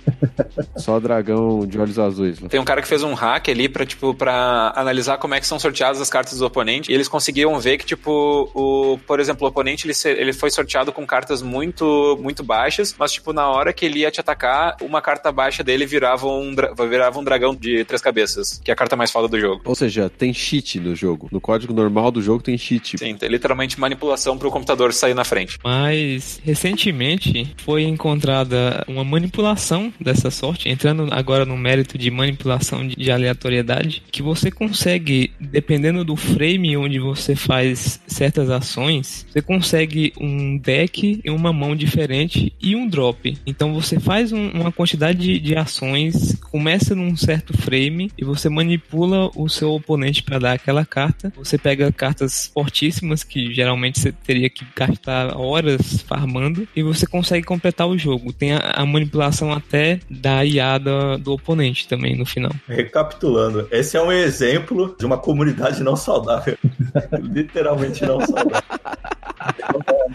Só dragão de olhos azuis. Tem um cara que fez um hack ali pra, tipo, pra analisar como é que são sorteadas as cartas do oponente. E eles conseguiam ver que, tipo, o, por exemplo, o oponente ele, ele foi sorteado com cartas muito, muito baixas, mas, tipo, na hora que ele ia te atacar, uma carta baixa dele virava um, virava um dragão de três cabeças, que é a carta mais foda do jogo. Ou seja, tem cheat no jogo. No código normal do jogo tem cheat. Sim, tem literalmente manipulação pro computador sair na frente. Mas, recentemente, foi encontrada uma manipulação dessa sorte, entrando agora no mérito de manipulação de aleatoriedade, que você consegue, dependendo do frame onde você faz certas ações, você consegue um deck e uma mão diferente e um drop. Então você faz um, uma quantidade de, de, ações, começa num certo frame e você manipula o seu oponente para dar aquela carta. Você pega cartas fortíssimas que geralmente você teria que gastar horas farmando e você consegue completar o jogo. Tem a, a manipulação até da IA do, do oponente também no final. Recapitulando, esse é um exemplo de uma comunidade não saudável. Literalmente não saudável.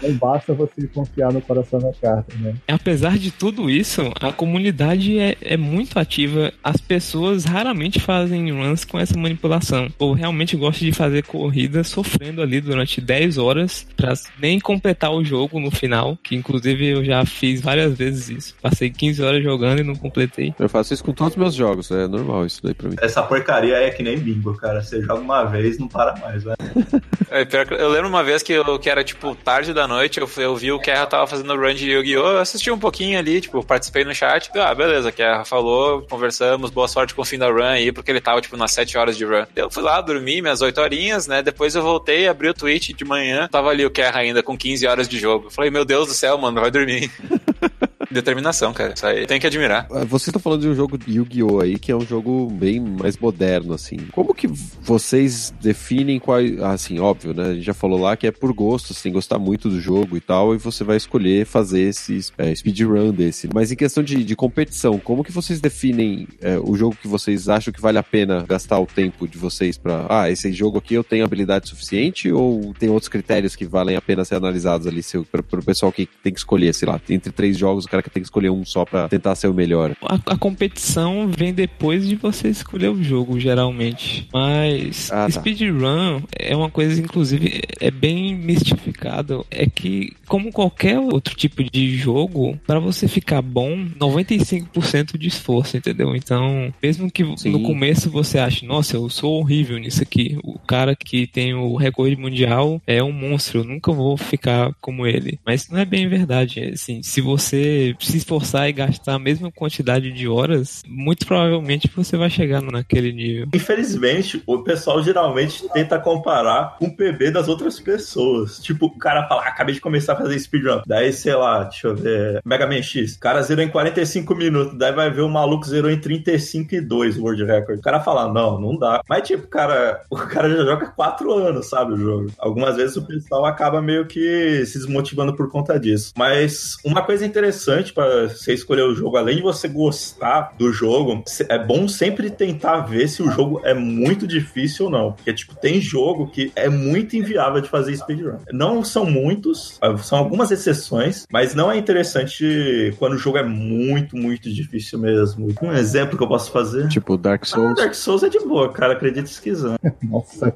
Não basta você confiar no coração da carta, né? Apesar de tudo isso, a comunidade é, é muito ativa. As pessoas raramente fazem runs com essa manipulação. Ou realmente gosta de fazer corrida sofrendo ali durante 10 horas pra nem completar o jogo no final. Que inclusive eu já fiz várias vezes isso. Passei 15 horas jogando e não completei. Eu faço isso com todos os meus jogos, é normal isso daí pra mim. Essa porcaria é que nem bingo, cara. Você joga uma vez, não para mais, velho. É, eu lembro uma vez que, eu, que era tipo tarde da noite, eu, eu vi o Kerra tava fazendo run de Yu-Gi-Oh! Assisti um pouquinho ali, tipo, participei no chat. Ah, beleza, Kerra falou, conversamos, boa sorte com o fim da run aí, porque ele tava tipo nas 7 horas de run. Eu fui lá, dormi minhas 8 horinhas, né? Depois eu voltei, abri o Twitch de manhã, tava ali o Kerra ainda com 15 horas de jogo. Eu falei, meu Deus do céu, mano, vai dormir. Determinação, cara. Isso aí tem que admirar. Ah, Vocês estão falando de um jogo Yu-Gi-Oh! aí, que é um jogo bem mais moderno, assim. Como que vocês definem qual. Assim, óbvio, né? A gente já falou lá que é por gosto, assim, gostar muito do jogo e tal, e você vai escolher fazer esse é, speedrun desse. Mas em questão de, de competição, como que vocês definem é, o jogo que vocês acham que vale a pena gastar o tempo de vocês pra. Ah, esse jogo aqui eu tenho habilidade suficiente ou tem outros critérios que valem a pena ser analisados ali seu, pra, pro pessoal que tem que escolher, sei lá, entre três jogos o cara que tem que escolher um só pra tentar ser o melhor? A, a competição vem depois de você escolher o jogo, geralmente. Mas Ah, tá. speedrun é uma coisa, inclusive, é bem mistificado. É que, como qualquer outro tipo de jogo, pra você ficar bom, 95% de esforço, entendeu? Então, mesmo que Sim. no começo você ache, nossa, eu sou horrível nisso aqui. O cara que tem o recorde mundial é um monstro, eu nunca vou ficar como ele. Mas não é bem verdade. Assim, se você se esforçar e gastar a mesma quantidade de horas, muito provavelmente você vai chegar naquele nível. Infelizmente, o pessoal geralmente tenta comparar com o PB das outras pessoas. Tipo, o cara fala, ah, acabei de começar a fazer speedrun. Daí, sei lá, deixa eu ver, Mega Man X. O cara zerou em 45 minutos. Daí vai ver o maluco zerou em 35 e 2 o World Record. O cara fala, não, não dá. Mas, tipo, cara, o cara já joga 4 anos, sabe, o jogo. Algumas vezes o pessoal acaba meio que se desmotivando por conta disso. Mas uma coisa interessante para você escolher o jogo, além de você gostar do jogo, é bom sempre tentar ver se o jogo é muito difícil ou não. Porque, tipo, tem jogo que é muito inviável de fazer speedrun. Não são muitos, são algumas exceções, mas não é interessante quando o jogo é muito, muito difícil mesmo. Um exemplo que eu posso fazer. Tipo, Dark Ah, Souls. Dark Souls é de boa, cara, acredite se quiser. Nossa,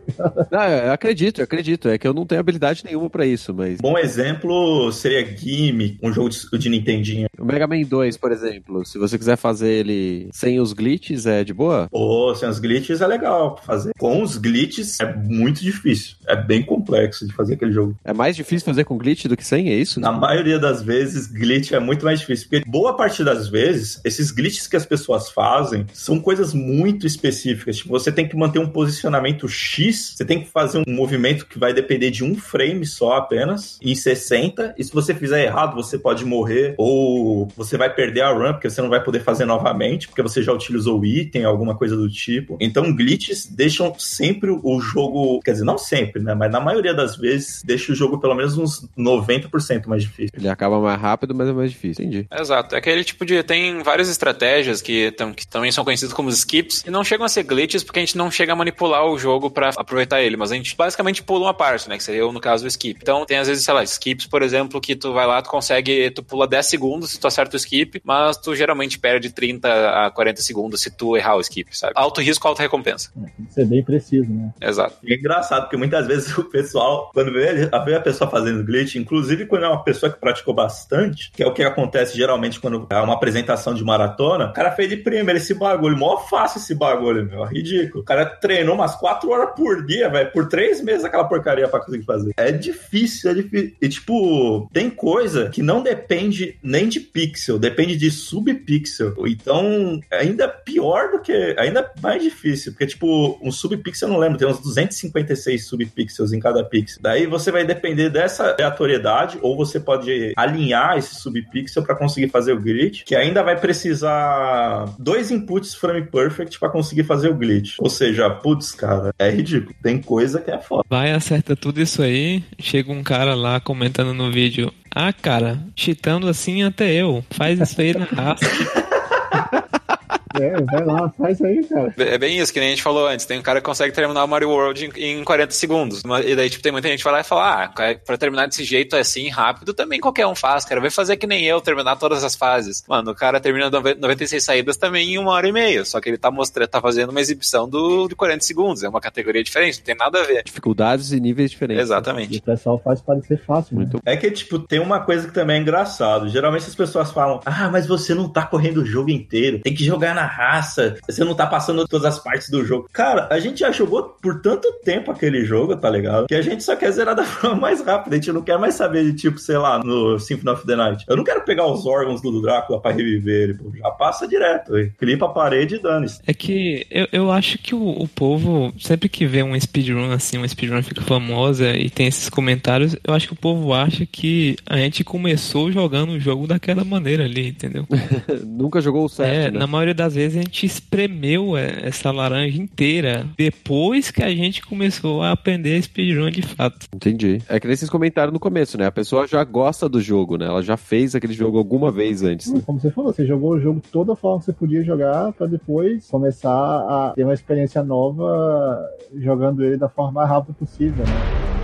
Ah, eu acredito, eu acredito. É que eu não tenho habilidade nenhuma pra isso, mas. Bom exemplo seria Gimme, um jogo de, de Nintendinho. O Mega Man 2, por exemplo, se você quiser fazer ele sem os glitches, é de boa? Pô, sem os glitches é legal pra fazer. Com os glitches é muito difícil. É bem complexo de fazer aquele jogo. É mais difícil fazer com glitch do que sem, é isso? Na maioria das vezes, glitch é muito mais difícil. Porque boa parte das vezes, esses glitches que as pessoas fazem são coisas muito específicas. Tipo, você tem que manter um posicionamento X, você tem que fazer um movimento que vai depender de um frame só apenas, em 60. E se você fizer errado, você pode morrer. Ou você vai perder a run, porque você não vai poder fazer novamente, porque você já utilizou o item, alguma coisa do tipo. Então, glitches deixam sempre o jogo. Quer dizer, não sempre, né? Mas na maioria das vezes, deixa o jogo pelo menos uns 90% mais difícil. Ele acaba mais rápido, mas é mais difícil. Entendi. Exato. É aquele tipo de. Tem várias estratégias que, tam, que também são conhecidas como skips e não chegam a ser glitches porque a gente não chega a manipular o jogo pra aproveitar ele, mas a gente basicamente pula uma parte, né? Que seria, no caso, o skip. Então tem às vezes, sei lá, skips, por exemplo, que tu vai lá, tu consegue, tu pula 10 segundos segundos se tu acerta o skip, mas tu geralmente perde 30 a 40 segundos se tu errar o skip, sabe? Alto risco, alta recompensa. É, tem que ser bem preciso, né? Exato. E é engraçado, porque muitas vezes o pessoal, quando vê a, vê a pessoa fazendo glitch, inclusive quando é uma pessoa que praticou bastante, que é o que acontece geralmente quando é uma apresentação de maratona, o cara fez de primeiro esse bagulho, mó fácil esse bagulho, meu, é ridículo. O cara treinou umas 4 horas por dia, velho, por 3 meses aquela porcaria pra conseguir fazer. É difícil, é difícil. E tipo, tem coisa que não depende nem de pixel, depende de subpixel. Então, ainda pior do que. Ainda mais difícil, porque tipo, um subpixel eu não lembro, tem uns 256 subpixels em cada pixel. Daí você vai depender dessa aleatoriedade, ou você pode alinhar esse subpixel para conseguir fazer o glitch, que ainda vai precisar dois inputs frame perfect para conseguir fazer o glitch. Ou seja, putz, cara, é ridículo. Tem coisa que é foda. Vai, acerta tudo isso aí, chega um cara lá comentando no vídeo, ah, cara, cheatando assim até eu, faz isso aí na raça. É, vai lá, faz aí, cara. É bem isso que nem a gente falou antes. Tem um cara que consegue terminar o Mario World em, em 40 segundos. E daí, tipo, tem muita gente que vai lá e fala: Ah, pra terminar desse jeito assim, rápido, também qualquer um faz, cara. Vai fazer que nem eu, terminar todas as fases. Mano, o cara termina 96 saídas também em uma hora e meia. Só que ele tá mostrando, tá fazendo uma exibição do, de 40 segundos. É uma categoria diferente, não tem nada a ver. Dificuldades e níveis diferentes. E Exatamente. o pessoal faz parecer fácil, né? Muito É que, tipo, tem uma coisa que também é engraçado. Geralmente as pessoas falam: Ah, mas você não tá correndo o jogo inteiro. Tem que jogar na raça. Você não tá passando todas as partes do jogo. Cara, a gente já jogou por tanto tempo aquele jogo, tá ligado? Que a gente só quer zerar da forma mais rápida. A gente não quer mais saber de, tipo, sei lá, no Symphony of the Night. Eu não quero pegar os órgãos do Drácula pra reviver ele, pô. Já passa direto. Clipa a parede e dane-se. É que eu, eu acho que o, o povo, sempre que vê um speedrun assim, uma speedrun fica famosa e tem esses comentários, eu acho que o povo acha que a gente começou jogando o jogo daquela maneira ali, entendeu? Nunca jogou o certo, É, né? na maioria das vezes a gente espremeu é, essa laranja inteira depois que a gente começou a aprender speedrun de fato. Entendi. É que nem vocês comentaram no começo, né? A pessoa já gosta do jogo, né? Ela já fez aquele jogo alguma vez antes. né? Como você falou, você jogou o jogo toda a forma que você podia jogar pra depois começar a ter uma experiência nova jogando ele da forma mais rápida possível, né?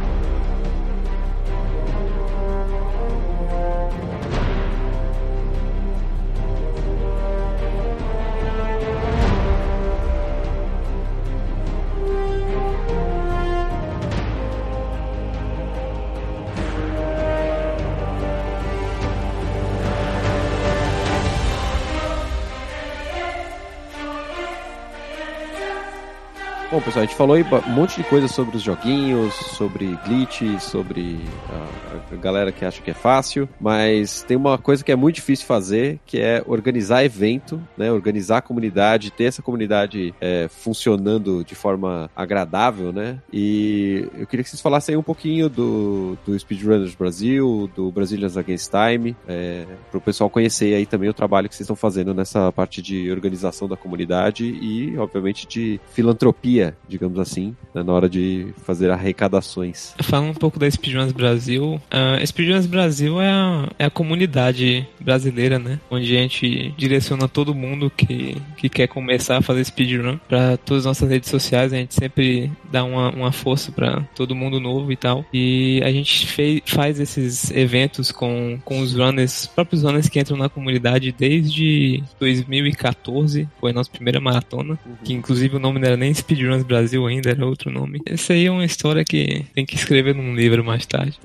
Pessoal, a gente falou aí um monte de coisa sobre os joguinhos, sobre glitch, sobre a, a galera que acha que é fácil, mas tem uma coisa que é muito difícil fazer, que é organizar evento, né? Organizar a comunidade, ter essa comunidade é, funcionando de forma agradável, né? E eu queria que vocês falassem um pouquinho do, do Speedrunners Brasil, do Brazilians Against Time, é, para o pessoal conhecer aí também o trabalho que vocês estão fazendo nessa parte de organização da comunidade e, obviamente, de filantropia, digamos assim, né, na hora de fazer arrecadações. Falando um pouco da Speedruns Brasil, a Speedruns Brasil é a, é a comunidade brasileira, né? Onde a gente direciona todo mundo que, que quer começar a fazer speedrun para todas as nossas redes sociais. A gente sempre dá uma, uma força para todo mundo novo e tal. E a gente fez, faz esses eventos com, com os runners, os próprios runners que entram na comunidade desde 2014. Foi a nossa primeira maratona, que inclusive o nome não era nem Speedruns Brasil ainda, era outro nome. Essa aí é uma história que tem que escrever num livro mais tarde.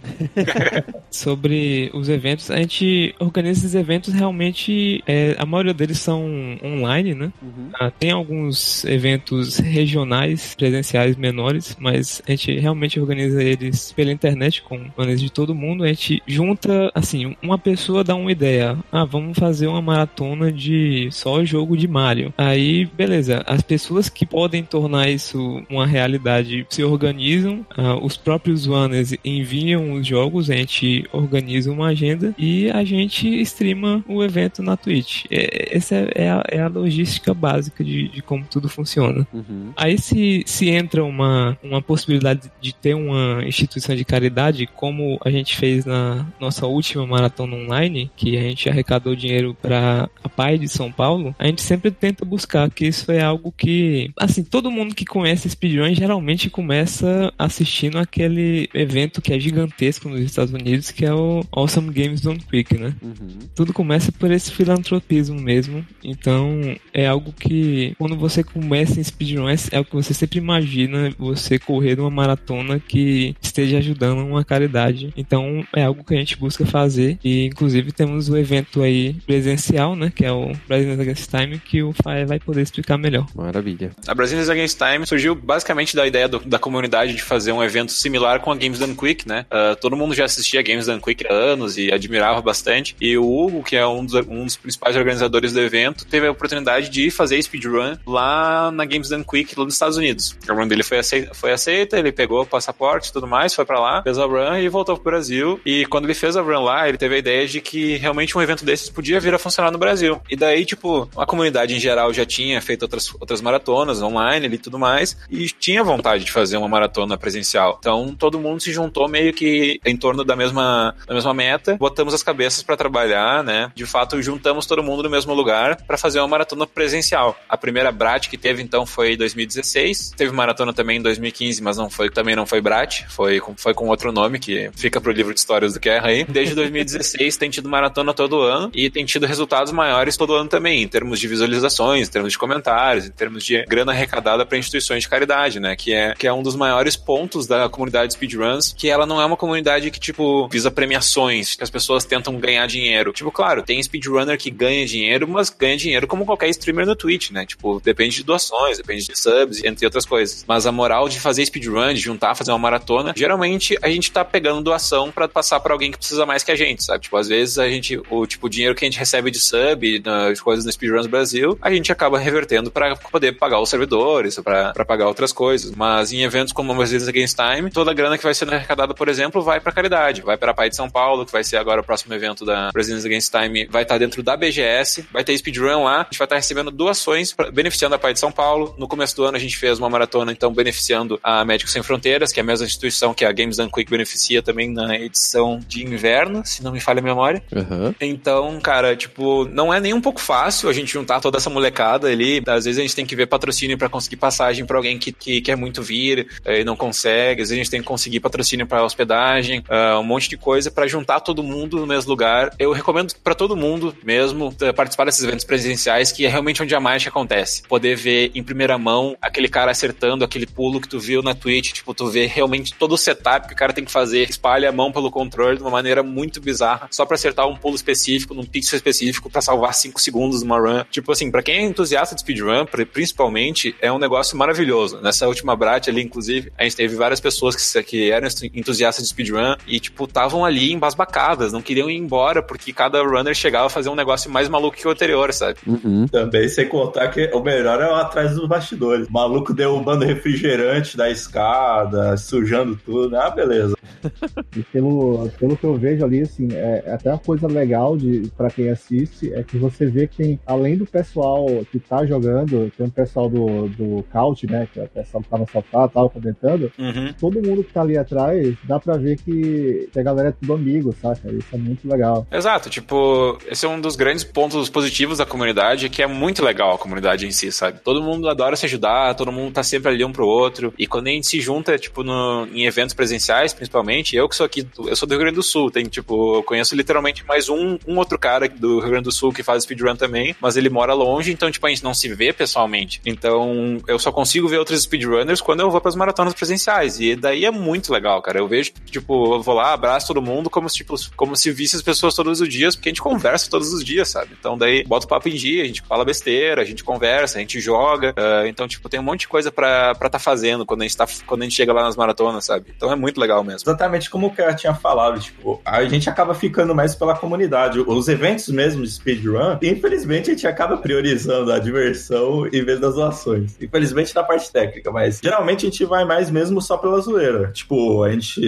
Sobre os eventos, a gente organiza esses eventos realmente, é, a maioria deles são online, né? Ah, tem alguns eventos regionais, presenciais menores, mas a gente realmente organiza eles pela internet com planos de todo mundo. A gente junta, assim, uma pessoa dá uma ideia. Ah, vamos fazer uma maratona de só jogo de Mario. Aí, beleza, as pessoas que podem tornar isso uma realidade se organizam, ah, os próprios runners enviam os jogos, a gente organiza uma agenda e a gente streama o evento na Twitch. É, essa é, é a, é a logística básica de, de como tudo funciona. Uhum. Aí se, se entra uma, uma possibilidade de ter uma instituição de caridade, como a gente fez na nossa última maratona online, que a gente arrecadou dinheiro para a PAI de São Paulo, a gente sempre tenta buscar, que isso é algo que, assim, todo mundo que conhece speedrun geralmente começa assistindo aquele evento que é gigantesco nos Estados Unidos, que é o Awesome Games Don't Quick, né? Uhum. tudo começa por esse filantropismo mesmo. Então, é algo que quando você começa em speedrun, é o que você sempre imagina você correr uma maratona que esteja ajudando uma caridade. Então, é algo que a gente busca fazer e inclusive temos o evento aí presencial, né, que é o Brazilians Against Time, que o Faia vai poder explicar melhor. Maravilha. A Brazilians Against Time surgiu basicamente da ideia do, da comunidade de fazer um evento similar com a Games Done Quick, né? Uh, todo mundo já assistia Games Done Quick há anos e admirava bastante. E o Hugo, que é um dos, um dos principais organizadores do evento, teve a oportunidade de fazer speedrun lá na Games Done Quick, lá nos Estados Unidos. A run dele foi aceita, foi aceita ele pegou o passaporte e tudo mais, foi para lá, fez a run e voltou pro Brasil. E quando ele fez a run lá, ele teve a ideia de que realmente um evento desses podia vir a funcionar no Brasil. E daí, tipo, a comunidade em geral já tinha feito outras, outras maratonas online e tudo mais, e tinha vontade de fazer uma maratona presencial. Então, todo mundo se juntou meio que em torno da mesma, da mesma meta, botamos as cabeças para trabalhar, né? De fato, juntamos todo mundo no mesmo lugar para fazer uma maratona presencial. A primeira Brat que teve, então, foi em 2016. Teve maratona também em 2015, mas não foi, também não foi Brat, foi com, foi com outro nome, que fica pro livro de histórias do Guerra aí. Desde 2016 tem tido maratona todo ano e tem tido resultados maiores todo ano também, em termos de visualizações, em termos de comentários, em termos de grana arrecadada para instituições de caridade, né? Que é, que é um dos maiores pontos da comunidade speedruns, que ela não é uma comunidade que, tipo, visa premiações, que as pessoas tentam ganhar dinheiro. Tipo, claro, tem speedrunner que ganha dinheiro, mas ganha dinheiro como qualquer streamer no Twitch, né? Tipo, depende de doações, depende de subs, entre outras coisas. Mas a moral de fazer speedrun, de juntar, fazer uma maratona, geralmente a gente tá pegando doação para passar para alguém que precisa mais que a gente, sabe? Tipo, às vezes a gente, o tipo, dinheiro que a gente recebe de sub, de coisas no Speedruns Brasil, a gente acaba revertendo para poder pagar os servidores, para pagar outras coisas. Mas em eventos como Mercedes Against Time, toda a grana que vai sendo arrecadada, por exemplo, vai para caridade, vai para a Pai de São Paulo, que vai ser agora o próximo evento da Brazilians Against Time, vai estar dentro da BGS, vai ter speedrun lá, a gente vai estar recebendo doações pra, beneficiando a Pai de São Paulo. No começo do ano a gente fez uma maratona, então, beneficiando a Médicos Sem Fronteiras, que é a mesma instituição que a Games Done Quick beneficia também na edição de inverno, se não me falha a memória. Uhum. Então, cara, tipo, não é nem um pouco fácil a gente juntar toda essa molecada ali. Às vezes a gente tem que ver patrocínio para conseguir passagem para alguém que, que quer muito vir e não consegue. Às vezes a gente tem que conseguir patrocínio para hospedagem, uh, um monte de coisa para juntar todo mundo no mesmo lugar. Eu recomendo para todo mundo mesmo uh, participar desses eventos presenciais, que é realmente onde a mágica acontece. Poder ver em primeira mão aquele cara acertando aquele pulo que tu viu na Twitch, tipo, tu vê realmente todo o setup que o cara tem que fazer, espalha a mão pelo controle de uma maneira muito bizarra, só para acertar um pulo específico, num pixel específico, para salvar 5 segundos numa run. Tipo assim, para quem é entusiasta de speedrun, principalmente, é um negócio maravilhoso. Nessa última Brat ali, inclusive, a gente teve várias pessoas que, que eram entusiastas de speedrun e, tipo, estavam ali embasbacadas, não queriam ir embora, porque cada runner chegava a fazer um negócio mais maluco que o anterior, sabe? Uhum. Também sem contar que o melhor é o atrás dos bastidores. O maluco derrubando refrigerante da escada, sujando tudo. Ah, beleza. E pelo, pelo que eu vejo ali, assim, é, é até uma coisa legal de para quem assiste é que você vê que tem, além do pessoal que tá jogando, tem um pessoal do, do couch, né? Que é tá no sofá, tal, comentando. Uhum. Todo mundo que tá ali atrás, dá pra ver que, que a galera é tudo amigo, saca? Isso é muito legal. Exato, tipo, esse é um dos grandes pontos positivos da comunidade, que é muito legal a comunidade em si, sabe? Todo mundo adora se ajudar, todo mundo tá sempre ali um pro outro. E quando a gente se junta, tipo, no, em eventos presenciais, principalmente, eu que sou aqui, eu sou do Rio Grande do Sul, tem, tipo, eu conheço literalmente mais um, um outro cara do Rio Grande do Sul que faz speedrun também, mas ele mora longe, então, tipo, a gente não se vê pessoalmente. Então, eu só consigo ver outros speedrunners quando eu vou pras maratonas presenciais. E daí é muito legal, cara. Eu vejo, tipo, eu vou lá, abraço todo mundo como se, tipo, como se visse as pessoas todos os dias, porque a gente conversa todos os dias, sabe? Então, daí, bota o papo em dia, a gente fala besteira, a gente conversa, a gente joga. Uh, então, tipo, tem um monte de coisa pra estar tá fazendo quando a gente tá, quando a gente chega lá nas maratonas, sabe? Então é muito legal mesmo. Exatamente como o Kara tinha falado, tipo, a gente acaba ficando mais pela comunidade. Os eventos mesmo de speedrun, infelizmente a gente acaba priorizando a diversão em vez das ações. Infelizmente na parte técnica, mas geralmente a gente vai mais mesmo só pela zoeira. Tipo, a gente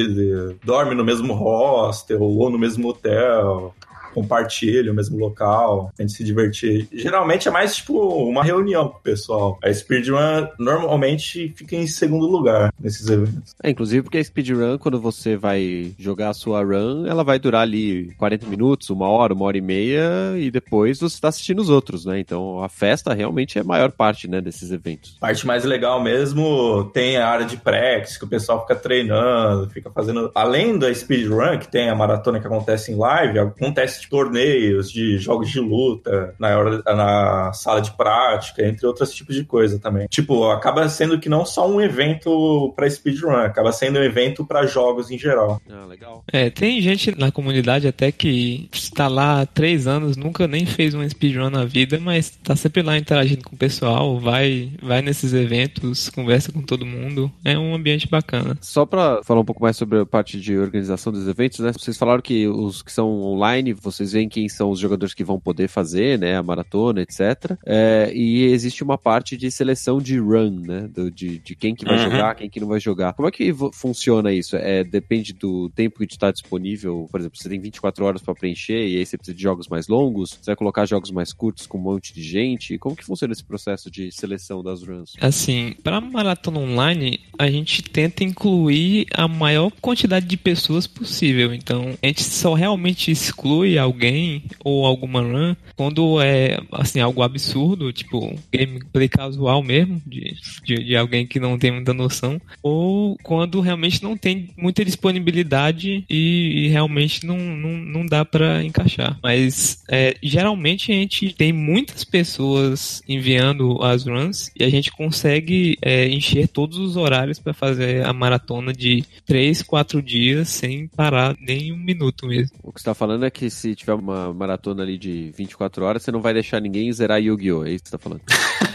dorme no mesmo hostel ou no mesmo hotel compartilha o mesmo local, a gente se divertir. Geralmente é mais tipo uma reunião com o pessoal. A speedrun normalmente fica em segundo lugar nesses eventos. É, inclusive porque a speedrun, quando você vai jogar a sua run, ela vai durar ali 40 minutos, uma hora, uma hora e meia, e depois você está assistindo os outros, né? Então a festa realmente é a maior parte, né, desses eventos. Parte mais legal mesmo tem a área de practice, que o pessoal fica treinando, fica fazendo. Além da speedrun, que tem a maratona que acontece em live, acontece acontece tipo, torneios de jogos de luta na, hora, na sala de prática, entre outros tipos de coisa também. Tipo, acaba sendo que não só um evento para speedrun, acaba sendo um evento para jogos em geral. Ah, legal. É, tem gente na comunidade até que está lá há três anos, nunca nem fez um speedrun na vida, mas tá sempre lá interagindo com o pessoal, vai, vai nesses eventos, conversa com todo mundo. É um ambiente bacana. Só pra falar um pouco mais sobre a parte de organização dos eventos, né? Vocês falaram que os que são online, vocês veem quem são os jogadores que vão poder fazer, né? A maratona, etc. É, e existe uma parte de seleção de run, né? Do, de, de quem que vai Uhum. jogar, quem que não vai jogar. Como é que funciona isso? É, depende do tempo que está disponível. Por exemplo, você tem 24 horas para preencher e aí você precisa de jogos mais longos. Você vai colocar jogos mais curtos com um monte de gente. Como que funciona esse processo de seleção das runs? Assim, para maratona online, a gente tenta incluir a maior quantidade de pessoas possível. Então, a gente só realmente exclui alguém ou alguma run quando é assim algo absurdo, tipo gameplay casual mesmo, de, de, de alguém que não tem muita noção, ou quando realmente não tem muita disponibilidade e, e realmente não, não, não dá para encaixar. Mas é, geralmente a gente tem muitas pessoas enviando as runs e a gente consegue é, encher todos os horários para fazer a maratona de 3, 4 dias sem parar nem um minuto mesmo. O que você tá falando é que se tiver uma maratona ali de 24 horas, você não vai deixar ninguém zerar Yu-Gi-Oh! É isso que você tá falando.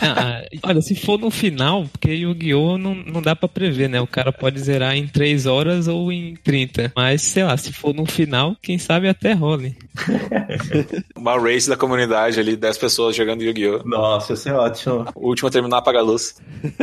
Ah, olha, se for no final, porque Yu-Gi-Oh! Não, não dá pra prever, né? O cara pode zerar em 3 horas ou em 30. Mas, sei lá, se for no final, quem sabe até role. Uma race da comunidade ali, 10 pessoas jogando Yu-Gi-Oh! Nossa, isso é ótimo. O último a terminar apaga a luz.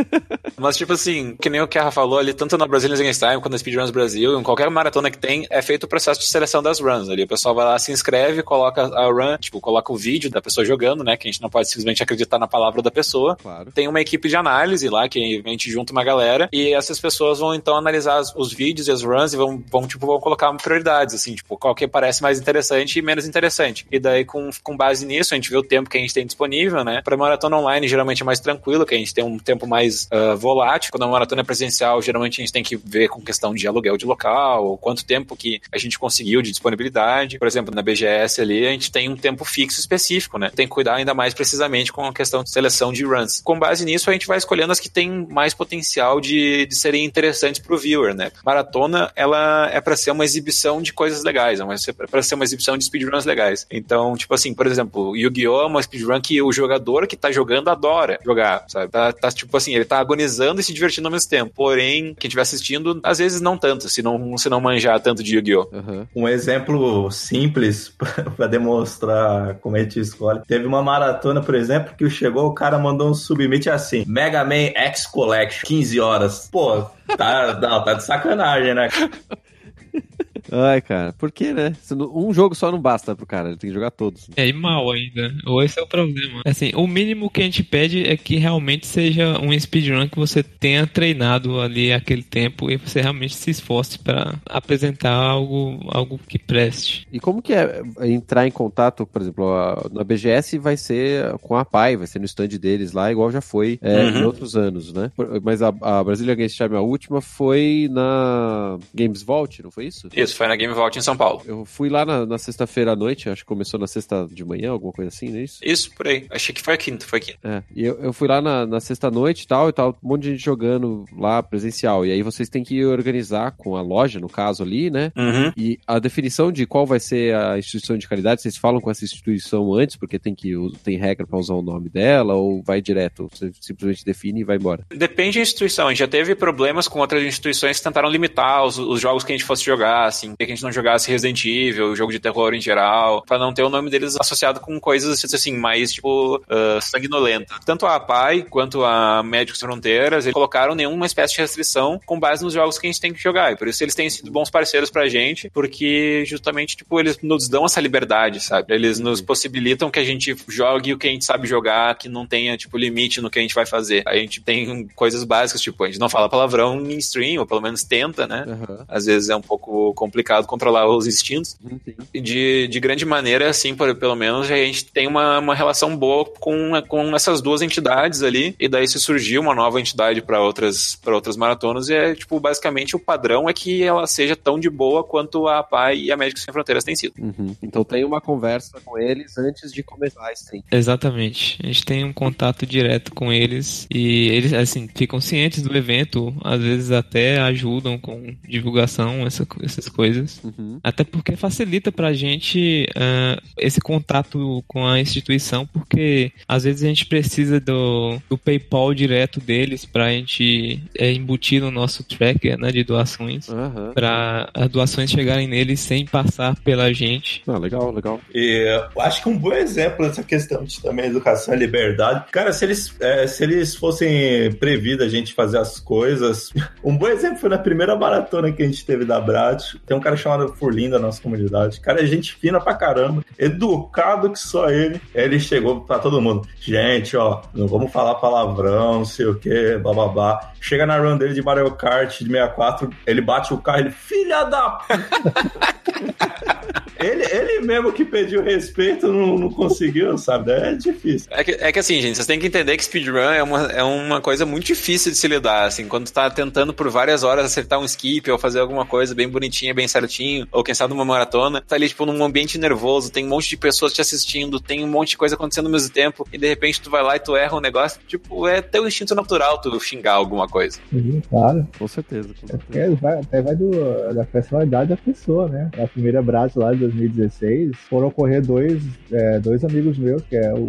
Mas, tipo assim, que nem o que a Rafa falou ali, tanto na Brazilian Games Time quanto na Speedruns Brasil, em qualquer maratona que tem, é feito o processo de seleção das runs ali. O pessoal vai lá, se inscreve, coloca a run, tipo, coloca o vídeo da pessoa jogando, né? Que a gente não pode simplesmente acreditar na palavra da pessoa. Claro. Tem uma equipe de análise lá, que a gente junta uma galera, e essas pessoas vão então analisar os vídeos e as runs e vão, vão, tipo, vão colocar prioridades, assim, tipo, qual que parece mais interessante e menos interessante. E daí, com, com base nisso, a gente vê o tempo que a gente tem disponível, né? Pra maratona online, geralmente é mais tranquilo, que a gente tem um tempo mais ah, volátil. Quando a maratona é presencial, geralmente a gente tem que ver com questão de aluguel de local, quanto tempo que a gente conseguiu de disponibilidade. Por exemplo, na BGS ali, a gente tem um tempo fixo específico, né? Tem que cuidar ainda mais precisamente com a questão de seleção de runs. Com base nisso, a gente vai escolhendo as que têm mais potencial de, de serem interessantes pro viewer, né? Maratona, ela é para ser uma exibição de coisas legais, é para ser uma exibição de speedruns legais. Então, tipo assim, por exemplo, Yu-Gi-Oh! é uma speedrun que o jogador que tá jogando adora jogar, sabe? Tá, tá, tipo assim, ele tá agonizando e se divertindo ao mesmo tempo. Porém, quem estiver assistindo, às vezes não tanto, se não, se não manjar tanto de Yu-Gi-Oh! Aham. Um exemplo simples para demonstrar como a gente escolhe. Teve uma maratona, por exemplo, que chegou, o cara mandou um submit assim: Mega Man X Collection, 15 horas. Pô, tá, não, tá de sacanagem, né? Ai, cara, por que, né? Um jogo só não basta pro cara, ele tem que jogar todos. É, e mal ainda. Ou esse é o problema. Assim, o mínimo que a gente pede é que realmente seja um speedrun que você tenha treinado ali aquele tempo e você realmente se esforce para apresentar algo, algo que preste. E como que é entrar em contato, por exemplo, a- na BGS vai ser com a PAI, vai ser no stand deles lá, igual já foi é, Uhum. em outros anos, né? Por- Mas a, a Brasília Games Time, a última, foi na Games Vault, não foi isso? Isso, foi na Game Vault em São Paulo. Eu fui lá na, na sexta-feira à noite, acho que começou na sexta de manhã, alguma coisa assim, não é isso? Isso, por aí. Achei que foi a quinta, foi quinta. É, e eu, eu fui lá na, na sexta-noite e tal, e tal, um monte de gente jogando lá presencial. E aí vocês têm que organizar com a loja, no caso ali, né? Uhum. E a definição de qual vai ser a instituição de caridade, vocês falam com essa instituição antes, porque tem que tem regra para usar o nome dela, ou vai direto? Você simplesmente define e vai embora. Depende da instituição. A gente já teve problemas com outras instituições que tentaram limitar os, os jogos que a gente fosse jogar, assim, que a gente não jogasse Resident Evil, jogo de terror em geral, pra não ter o nome deles associado com coisas assim, mais tipo ah, sanguinolenta. Tanto a APAI quanto a Médicos Sem Fronteiras, eles colocaram nenhuma espécie de restrição com base nos jogos que a gente tem que jogar. E por isso eles têm sido bons parceiros pra gente, porque justamente, tipo, eles nos dão essa liberdade, sabe? Eles nos possibilitam que a gente jogue o que a gente sabe jogar, que não tenha, tipo, limite no que a gente vai fazer. A gente tem coisas básicas, tipo, a gente não fala palavrão em stream, ou pelo menos tenta, né? Aham. Às vezes é um pouco complicado controlar os instintos. Uhum. E de, de grande maneira, assim, por, pelo menos, a gente tem uma, uma relação boa com, com essas duas entidades ali. E daí se surgiu uma nova entidade para outras, pra outras maratonas. E é, tipo, basicamente o padrão é que ela seja tão de boa quanto a PAI e a Médicos Sem Fronteiras têm sido. Uhum. Então tem uma conversa com eles antes de começar a stream. Exatamente. A gente tem um contato direto com eles e eles, assim, ficam cientes do evento, às vezes até ajudam com divulgação, essa, essas coisas. Uhum. Até porque facilita pra gente ah, esse contato com a instituição, porque às vezes a gente precisa do, do PayPal direto deles pra gente é, embutir no nosso tracker né, de doações. Aham. Pra as doações chegarem neles sem passar pela gente. Ah, legal, legal. E eu acho que um bom exemplo dessa questão de também educação e liberdade. Cara, se eles, é, se eles fossem previdos a gente fazer as coisas. Um bom exemplo foi na primeira maratona que a gente teve da Brat. Tem um cara chamado Furlim da nossa comunidade. Cara, é gente fina pra caramba, educado que só ele. Ele chegou pra todo mundo. Gente, ó, não vamos falar palavrão, não sei o que, bababá. Chega na run dele de Mario Kart de 64, ele bate o carro, ele, filha da Ele, ele mesmo que pediu respeito não, não conseguiu, sabe? É difícil. É que, é que assim, gente, vocês têm que entender que speedrun é uma, é uma coisa muito difícil de se lidar, assim, quando tu tá tentando por várias horas acertar um skip ou fazer alguma coisa bem bonitinha, bem certinho, ou quem sabe numa maratona, tá ali, tipo, num ambiente nervoso, tem um monte de pessoas te assistindo, tem um monte de coisa acontecendo ao mesmo tempo, e de repente tu vai lá e tu erra um negócio, tipo, é teu instinto natural tu xingar alguma coisa. Sim, claro. Com certeza. Com É certeza. porque vai, até vai do, da personalidade da pessoa, né? Na primeira Brás lá de 2016, foram correr dois, é, dois amigos meus, que é o,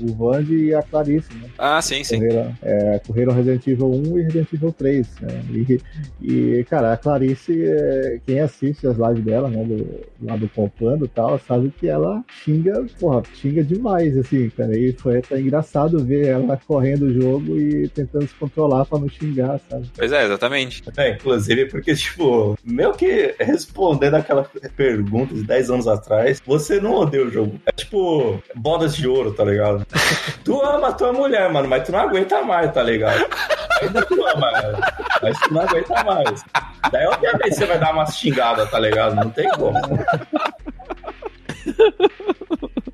o Vande e a Clarice, né? Ah, sim, sim. Correram, é, correram Resident Evil 1 e Resident Evil 3, né? E, e, cara, a Clarice, é, quem assiste as lives dela, né, do, lá do Pompando e tal, sabe que ela xinga, porra, xinga demais, assim, cara. E foi até engraçado ver ela correndo o jogo e tentando se controlar pra não xingar, sabe? Pois é, exatamente. É, inclusive, porque, tipo, meio que respondendo aquela pergunta de 10 anos atrás, você não odeia o jogo. É tipo, bodas de ouro, tá ligado? tu ama tua mulher, mano, mas tu não aguenta mais, tá ligado? Ainda tu ama ela, mas tu não aguenta mais. Daí, obviamente, você vai dar uma xingada, tá ligado? Não tem como.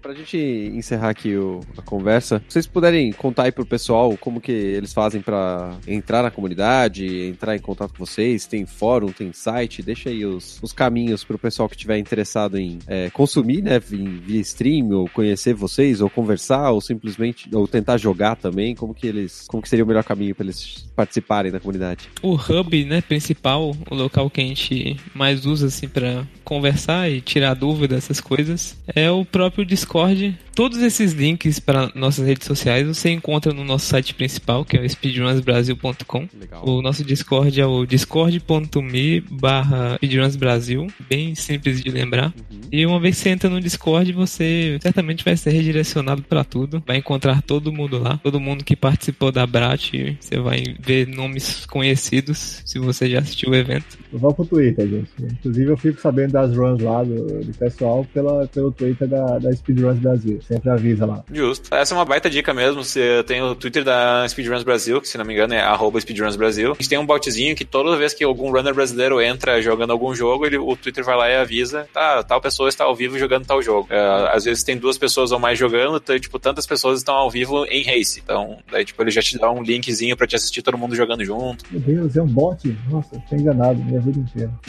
Pra gente encerrar aqui o- a conversa, vocês puderem contar aí pro pessoal como que eles fazem pra entrar na comunidade, entrar em contato com vocês, tem fórum, tem site, deixa aí os, os caminhos pro pessoal que tiver interessado em é, consumir, né, em- via stream, ou conhecer vocês, ou conversar, ou simplesmente, ou tentar jogar também, como que eles, como que seria o melhor caminho pra eles participarem da comunidade? O hub, né, principal, o local que a gente mais usa assim para conversar e tirar dúvida essas coisas, é o próprio Discord. Todos esses links para nossas redes sociais você encontra no nosso site principal, que é o speedrunsbrasil.com. O nosso Discord é o discord.me barra speedrunsbrasil, bem simples de lembrar. Uhum. E uma vez que você entra no Discord, você certamente vai ser redirecionado para tudo. Vai encontrar todo mundo lá, todo mundo que participou da Brat. Você vai ver nomes conhecidos se você já assistiu o evento. Vamos pro Twitter, gente. Inclusive, eu fico sabendo das runs lá do, do pessoal pela, pelo Twitter da, da Speedruns Brasil. Sempre avisa lá. Justo. Essa é uma baita dica mesmo. Você tem o Twitter da Speedruns Brasil, que se não me engano é arroba Speedruns Brasil. A gente tem um botzinho que toda vez que algum runner brasileiro entra jogando algum jogo, ele, o Twitter vai lá e avisa, tá, tal pessoa está ao vivo jogando tal jogo. É, às vezes tem duas pessoas ou mais jogando, então, tipo, tantas pessoas estão ao vivo em race. Então, daí, tipo, ele já te dá um linkzinho pra te assistir todo mundo jogando junto. Meu Deus, é um bot? Nossa, tô enganado minha vida inteira.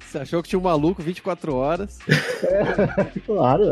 Você achou que tinha um maluco 24 horas? Claro.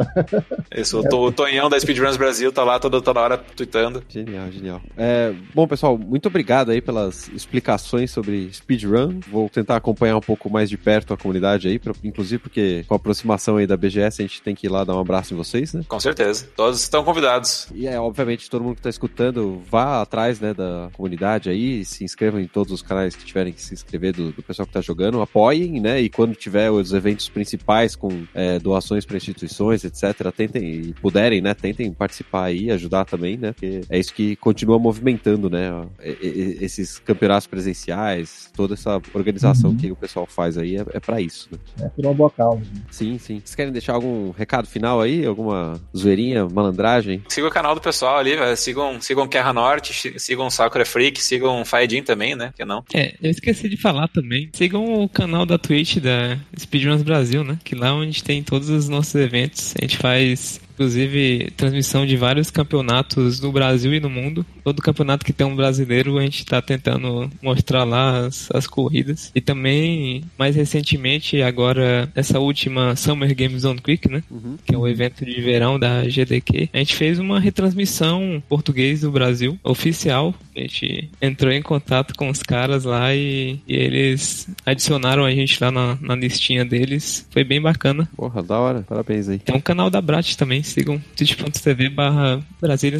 Isso, o, To- o Tonhão da Speedruns Brasil tá lá toda, toda hora tweetando. Genial, genial. É, bom, pessoal, muito obrigado aí pelas explicações sobre speedrun. Vou tentar acompanhar um pouco mais de perto a comunidade aí, pra- inclusive porque com a aproximação aí da BGS a gente tem que ir lá dar um abraço em vocês, né? Com certeza. Todos estão convidados. E é, obviamente, todo mundo que tá escutando, vá atrás, né, da comunidade aí, se inscrevam em todos os canais que tiverem que se inscrever do, do pessoal que tá jogando, apoiem, né, e quando quando tiver os eventos principais com é, doações para instituições, etc., tentem e puderem, né? Tentem participar aí, ajudar também, né? Porque é isso que continua movimentando, né? Esses campeonatos presenciais, toda essa organização uhum. que o pessoal faz aí é, é para isso, né? É por uma boa causa. Sim, sim. Vocês querem deixar algum recado final aí? Alguma zoeirinha, malandragem? Siga o canal do pessoal ali, sigam, sigam Guerra Norte, sigam Sakura Freak, sigam Faedin também, né? Que não. É, eu esqueci de falar também. Sigam o canal da Twitch da Speedruns Brasil, né? Que lá é onde tem todos os nossos eventos. A gente faz inclusive transmissão de vários campeonatos no Brasil e no mundo. Todo campeonato que tem um brasileiro, a gente está tentando mostrar lá as, as, corridas. E também, mais recentemente, agora, essa última Summer Games on Quick, né? Uhum. Que é o evento de verão da GDQ. A gente fez uma retransmissão português do Brasil, oficial. A gente entrou em contato com os caras lá e, e eles adicionaram a gente lá na, na listinha deles. Foi bem bacana. Porra, da hora. Parabéns aí. Tem um canal da Brat também, sigam twitch.tv barra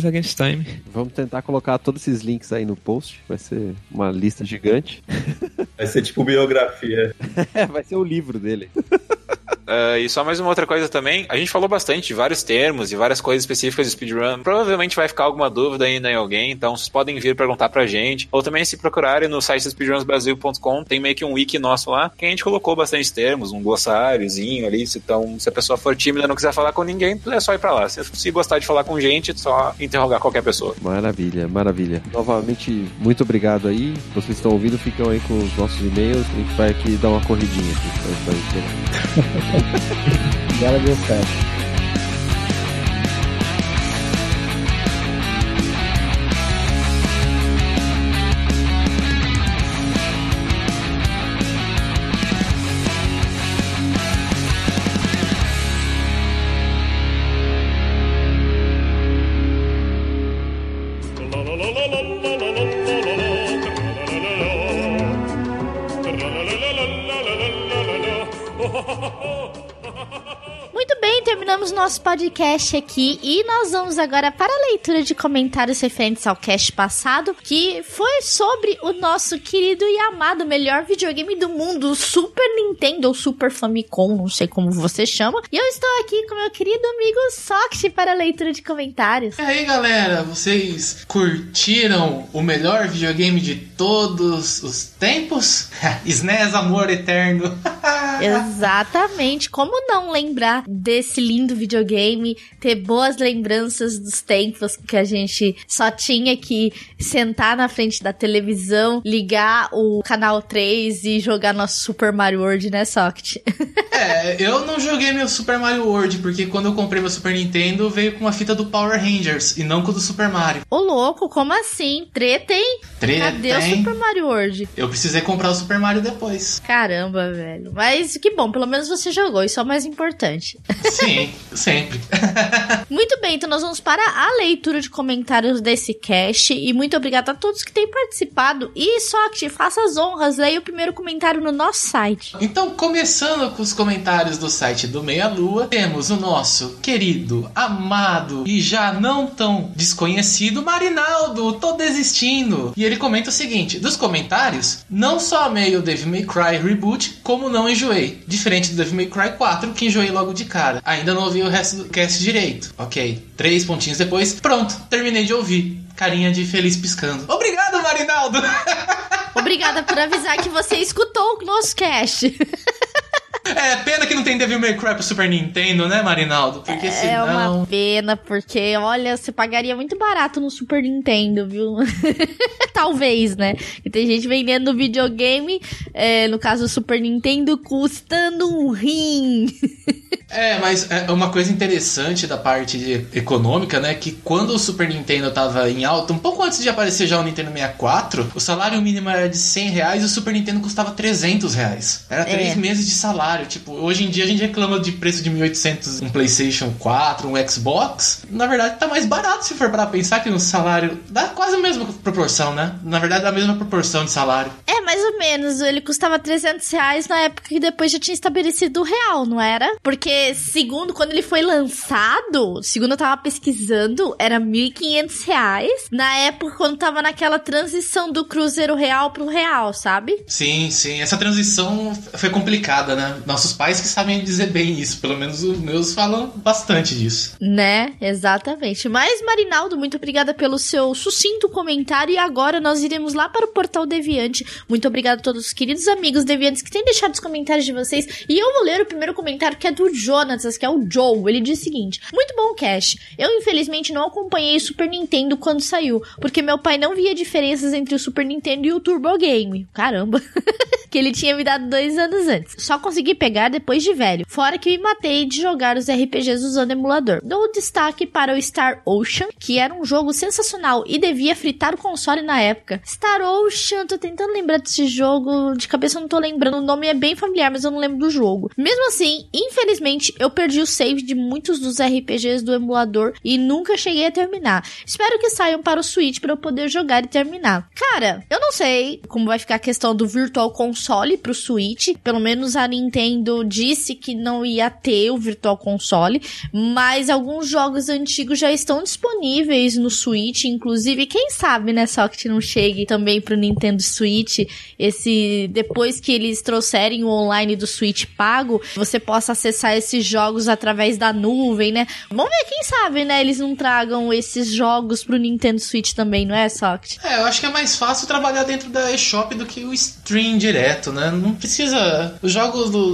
Against Time. Vamos tentar colocar todos esses links aí no post. Vai ser uma lista gigante. Vai ser tipo biografia. é, vai ser o livro dele. Uh, e só mais uma outra coisa também, a gente falou bastante de vários termos e várias coisas específicas de speedrun. Provavelmente vai ficar alguma dúvida ainda em alguém, então vocês podem vir perguntar pra gente. Ou também se procurarem no site speedrunsbrasil.com, tem meio que um wiki nosso lá, que a gente colocou bastante termos, um glossáriozinho ali. Então, se a pessoa for tímida e não quiser falar com ninguém, é só ir pra lá. Se, se gostar de falar com gente, é só interrogar qualquer pessoa. Maravilha, maravilha. Novamente, muito obrigado aí. Vocês estão ouvindo, ficam aí com os nossos e-mails. A gente vai aqui dar uma corridinha aqui. Pra, pra e ela deu certo. Podcast aqui e nós vamos agora para a leitura de comentários referentes ao cast passado, que foi sobre o nosso querido e amado melhor videogame do mundo, o Super Nintendo ou Super Famicom, não sei como você chama. E eu estou aqui com meu querido amigo Soct para a leitura de comentários. E aí, galera, vocês curtiram o melhor videogame de todos os tempos? SNES Amor Eterno. Exatamente. Como não lembrar desse lindo videogame, ter boas lembranças dos tempos que a gente só tinha que sentar na frente da televisão, ligar o canal 3 e jogar nosso Super Mario World, né, Socket? é, eu não joguei meu Super Mario World, porque quando eu comprei meu Super Nintendo veio com a fita do Power Rangers e não com o do Super Mario. Ô louco, como assim? Treta, hein? Treta, Cadê o Super Mario World? Eu precisei comprar o Super Mario depois. Caramba, velho. Mas que bom, pelo menos você jogou, isso é o mais importante. Sim, sempre. muito bem, então nós vamos para a leitura de comentários desse cast e muito obrigada a todos que têm participado. E só que faça as honras, leia o primeiro comentário no nosso site. Então, começando com os comentários do site do Meia Lua, temos o nosso querido, amado e já não tão desconhecido Marinaldo, tô desistindo. E ele comenta o seguinte: dos comentários, não só amei o Devil May Cry Reboot, como não enjoei. Diferente do Devil May Cry 4, que enjoei logo de cara. Ainda não ouvi o resto do cast direito. Ok, três pontinhos depois, pronto, terminei de ouvir. Carinha de feliz piscando. Obrigado, Marinaldo! Obrigada por avisar que você escutou o nosso cast. É, pena que não tem Devil May Cry pro Super Nintendo, né, Marinaldo? Porque é senão... uma pena, porque, olha, você pagaria muito barato no Super Nintendo, viu? Talvez, né? E tem gente vendendo videogame, é, no caso do Super Nintendo, custando um rim. É, mas é uma coisa interessante da parte econômica, né? Que quando o Super Nintendo tava em alta, um pouco antes de aparecer já o Nintendo 64, o salário mínimo era de 100 reais e o Super Nintendo custava 300 reais. Era três é. meses de salário. Tipo, hoje em dia a gente reclama de preço de 1.800 um PlayStation 4, um Xbox. Na verdade, tá mais barato se for para pensar que um salário dá quase a mesma proporção, né? Na verdade, dá a mesma proporção de salário. É, mais ou menos. Ele custava 300 reais na época que depois já tinha estabelecido o real, não era? Porque, segundo, quando ele foi lançado, segundo eu tava pesquisando, era 1.500 reais. Na época, quando tava naquela transição do cruzeiro real pro real, sabe? Sim, sim. Essa transição foi complicada, né? Nossos pais que sabem dizer bem isso. Pelo menos os meus falam bastante disso. Né? Exatamente. Mas, Marinaldo, muito obrigada pelo seu sucinto comentário. E agora nós iremos lá para o Portal Deviante. Muito obrigada a todos os queridos amigos deviantes que têm deixado os comentários de vocês. E eu vou ler o primeiro comentário que é do Jonatas, que é o Joe. Ele diz o seguinte: Muito bom, Cash. Eu, infelizmente, não acompanhei o Super Nintendo quando saiu, porque meu pai não via diferenças entre o Super Nintendo e o Turbo Game. Caramba! que ele tinha me dado dois anos antes. Só consegui pegar depois de velho. Fora que me matei de jogar os RPGs usando emulador. Dou destaque para o Star Ocean, que era um jogo sensacional e devia fritar o console na época. Star Ocean, tô tentando lembrar desse jogo, de cabeça eu não tô lembrando, o nome é bem familiar, mas eu não lembro do jogo. Mesmo assim, infelizmente, eu perdi o save de muitos dos RPGs do emulador e nunca cheguei a terminar. Espero que saiam para o Switch para eu poder jogar e terminar. Cara, eu não sei como vai ficar a questão do Virtual Console pro Switch, pelo menos a Nintendo disse que não ia ter o Virtual Console, mas alguns jogos antigos já estão disponíveis no Switch, inclusive, quem sabe, né, só que não chegue também pro Nintendo Switch, esse depois que eles trouxerem o online do Switch pago, você possa acessar esses jogos através da nuvem, né? Vamos ver, quem sabe, né, eles não tragam esses jogos pro Nintendo Switch também, não é, Socket? É, eu acho que é mais fácil trabalhar dentro da eShop do que o stream direto, né? Não precisa. Os jogos do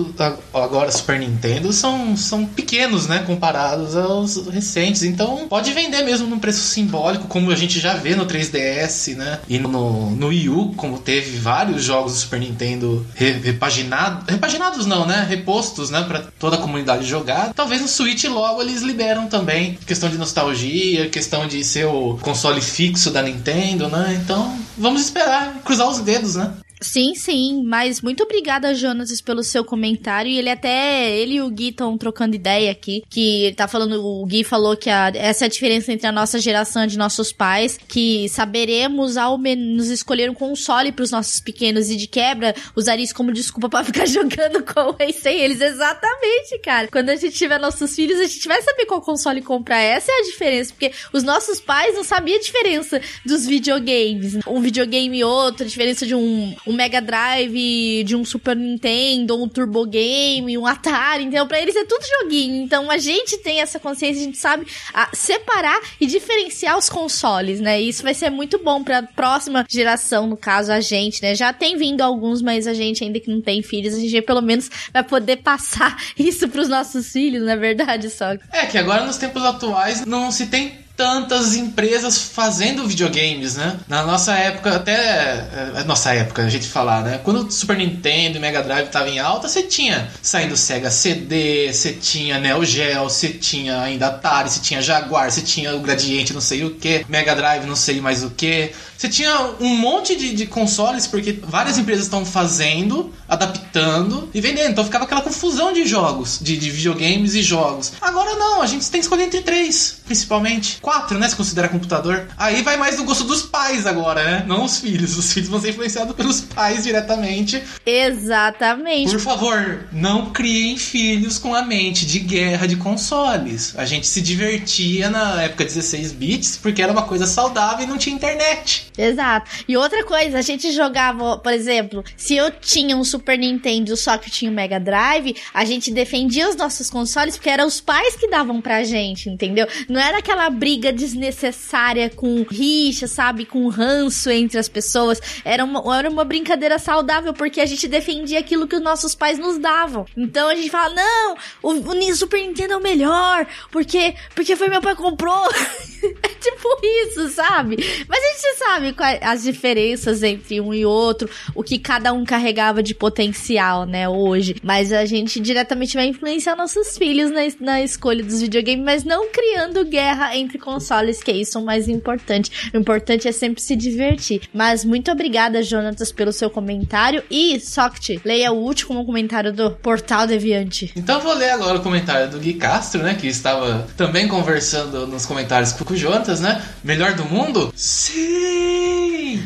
agora Super Nintendo são, são pequenos, né? Comparados aos recentes. Então pode vender mesmo num preço simbólico, como a gente já vê no 3DS, né? E no, no Wii U, como teve vários jogos do Super Nintendo re, repaginados. Repaginados não, né? Repostos, né? Pra toda a comunidade jogar. Talvez no Switch logo eles liberam também. Questão de nostalgia, questão de ser o console fixo da Nintendo, né? Então vamos esperar, cruzar os dedos, né? Sim, sim, mas muito obrigada, Jonas, pelo seu comentário. E ele até, ele e o Gui estão trocando ideia aqui, que ele tá falando, o Gui falou que a, essa é a diferença entre a nossa geração e de nossos pais, que saberemos ao menos escolher um console para os nossos pequenos e de quebra usar isso como desculpa para ficar jogando com eles sem eles. Exatamente, cara. Quando a gente tiver nossos filhos, a gente vai saber qual console comprar. Essa é a diferença, porque os nossos pais não sabiam a diferença dos videogames. Um videogame e outro, a diferença de um um Mega Drive, de um Super Nintendo, um Turbo Game, um Atari, então para eles é tudo joguinho. Então a gente tem essa consciência, a gente sabe a, separar e diferenciar os consoles, né? E isso vai ser muito bom para próxima geração, no caso a gente, né? Já tem vindo alguns, mas a gente ainda que não tem filhos, a gente pelo menos vai poder passar isso pros nossos filhos, não é verdade, só? É que agora nos tempos atuais não se tem tantas empresas fazendo videogames, né? Na nossa época, até. É, nossa época, a gente falar, né? Quando o Super Nintendo e Mega Drive estavam em alta, você tinha saindo Sega CD, você tinha Neo Geo, você tinha ainda Atari, você tinha Jaguar, você tinha o Gradiente, não sei o que, Mega Drive, não sei mais o que. Você tinha um monte de, de consoles, porque várias empresas estão fazendo, adaptando e vendendo. Então ficava aquela confusão de jogos, de, de videogames e jogos. Agora não, a gente tem que escolher entre três, principalmente. Quatro, né? Se considera computador. Aí vai mais do gosto dos pais agora, né? Não os filhos. Os filhos vão ser influenciados pelos pais diretamente. Exatamente. Por favor, não criem filhos com a mente de guerra de consoles. A gente se divertia na época 16 bits porque era uma coisa saudável e não tinha internet. Exato. E outra coisa, a gente jogava, por exemplo, se eu tinha um Super Nintendo só que tinha um Mega Drive, a gente defendia os nossos consoles porque eram os pais que davam pra gente, entendeu? Não era aquela briga desnecessária com rixa, sabe? Com ranço entre as pessoas. Era uma, era uma brincadeira saudável porque a gente defendia aquilo que os nossos pais nos davam. Então a gente fala, não, o, o Super Nintendo é o melhor, porque, porque foi meu pai que comprou. é tipo isso, sabe? Mas a gente sabe quais, as diferenças entre um e outro, o que cada um carregava de potencial, né, hoje. Mas a gente diretamente vai influenciar nossos filhos na, na escolha dos videogames, mas não criando guerra entre consoles, que é isso o mais importante. O importante é sempre se divertir. Mas muito obrigada, Jonatas, pelo seu comentário. E, Soct, leia o último comentário do Portal Deviante. Então vou ler agora o comentário do Gui Castro, né? Que estava também conversando nos comentários com o Jonatas, né? Melhor do mundo? Sim!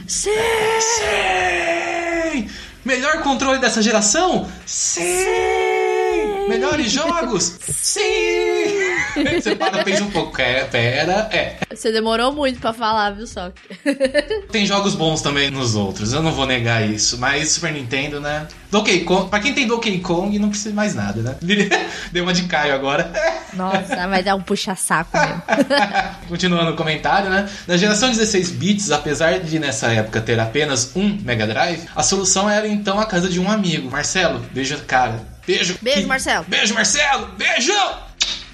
Sim! Sim! Melhor controle dessa geração? Sim! Melhores jogos? Sim! Você para, pensa um pouco. É, pera, é. Você demorou muito pra falar, viu, só? Tem jogos bons também nos outros, eu não vou negar isso. Mas Super Nintendo, né? Donkey Kong, pra quem tem Donkey Kong, não precisa mais nada, né? Deu uma de Caio agora. Nossa, vai dar um puxa-saco mesmo. Continuando o comentário, né? Na geração 16 bits, apesar de nessa época ter apenas um Mega Drive, a solução era então a casa de um amigo. Marcelo, beijo, cara. Beijo. Beijo, que- Marcelo. Beijo, Marcelo. Beijo!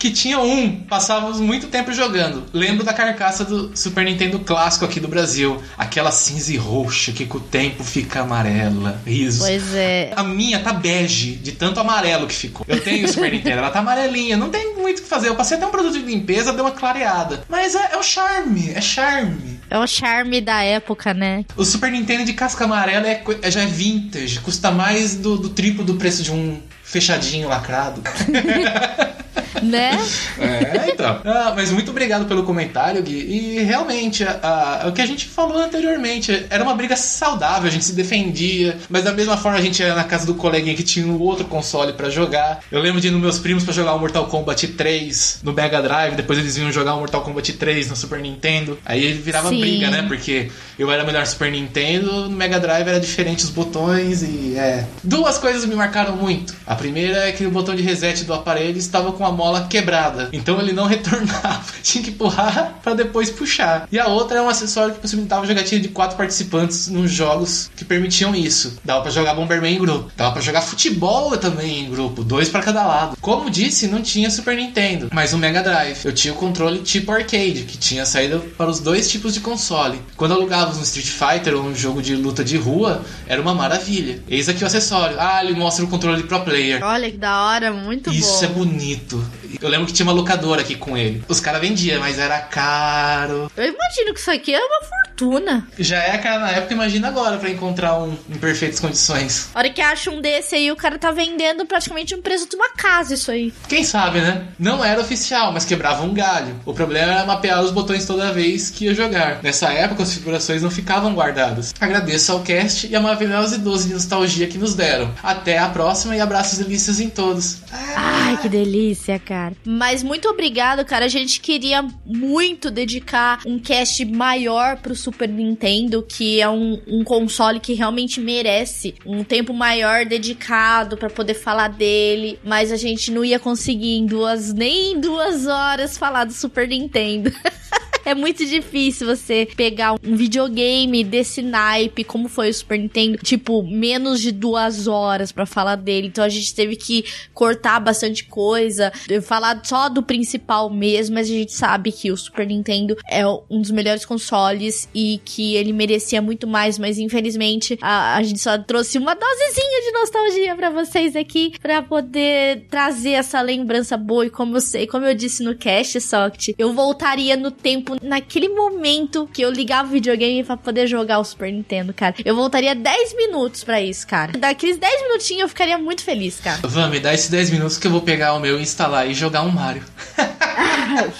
Que tinha um, passávamos muito tempo jogando. Lembro da carcaça do Super Nintendo clássico aqui do Brasil. Aquela cinza e roxa que com o tempo fica amarela. Risos. Pois é. A minha tá bege, de tanto amarelo que ficou. Eu tenho o Super Nintendo, ela tá amarelinha, não tem muito o que fazer. Eu passei até um produto de limpeza, deu uma clareada. Mas é, é o charme, é charme. É o charme da época, né? O Super Nintendo de casca amarela é, é- já é vintage, custa mais do, do triplo do preço de um fechadinho lacrado. Né? É, então. Ah, mas muito obrigado pelo comentário, Gui. E realmente, a- a- o que a gente falou anteriormente, era uma briga saudável, a gente se defendia, mas da mesma forma a gente ia na casa do coleguinha que tinha um outro console pra jogar. Eu lembro de ir nos meus primos pra jogar o Mortal Kombat 3 no Mega Drive, depois eles vinham jogar o Mortal Kombat 3 no Super Nintendo. Aí ele virava Sim. briga, né? Porque eu era melhor Super Nintendo, no Mega Drive era diferente os botões e é. Duas coisas me marcaram muito. A primeira é que o botão de reset do aparelho estava com a mola quebrada, então ele não retornava. Tinha que empurrar pra depois puxar. E a outra é um acessório que possibilitava jogatina de quatro participantes nos jogos que permitiam isso. Dava pra jogar Bomberman em grupo, dava pra jogar futebol também em grupo, dois pra cada lado. Como disse, não tinha Super Nintendo, mas o Mega Drive. Eu tinha o controle tipo arcade, que tinha saída para os dois tipos de console. Quando alugávamos um Street Fighter ou um jogo de luta de rua, era uma maravilha. Eis aqui o acessório. Ah, ele mostra o controle Pro Player. Olha que da hora, muito Isso é bom. bonito. Eu lembro que tinha uma locadora aqui com ele. Os caras vendiam, mas era caro. Eu imagino que isso aqui é uma fortuna. Já é cara na época, imagina agora pra encontrar um em perfeitas condições. A hora que acha um desse aí, o cara tá vendendo praticamente um preço de uma casa, isso aí. Quem sabe, né? Não era oficial, mas quebrava um galho. O problema era mapear os botões toda vez que ia jogar. Nessa época, as configurações não ficavam guardadas. Agradeço ao cast e a maravilhosa dose de nostalgia que nos deram. Até a próxima e abraços delícias em todos. Ai, que delícia, cara. Mas muito obrigado, cara. A gente queria muito dedicar um cast maior pro Super Nintendo, que é um, um console que realmente merece um tempo maior dedicado pra poder falar dele. Mas a gente não ia conseguir em duas, nem em duas horas falar do Super Nintendo. É muito difícil você pegar um videogame desse naipe, como foi o Super Nintendo, tipo, menos de duas horas pra falar dele. Então a gente teve que cortar bastante coisa, falar só do principal mesmo, mas a gente sabe que o Super Nintendo é um dos melhores consoles e que ele merecia muito mais, mas infelizmente a, a gente só trouxe uma dosezinha de nostalgia pra vocês aqui, pra poder trazer essa lembrança boa. E como eu sei, como eu disse no cast, Socket, eu voltaria no tempo naquele momento que eu ligava o videogame pra poder jogar o Super Nintendo, cara. Eu voltaria 10 minutos pra isso, cara. Daqueles 10 minutinhos eu ficaria muito feliz, cara. Van, me dá esses 10 minutos que eu vou pegar o meu, instalar e jogar um Mario.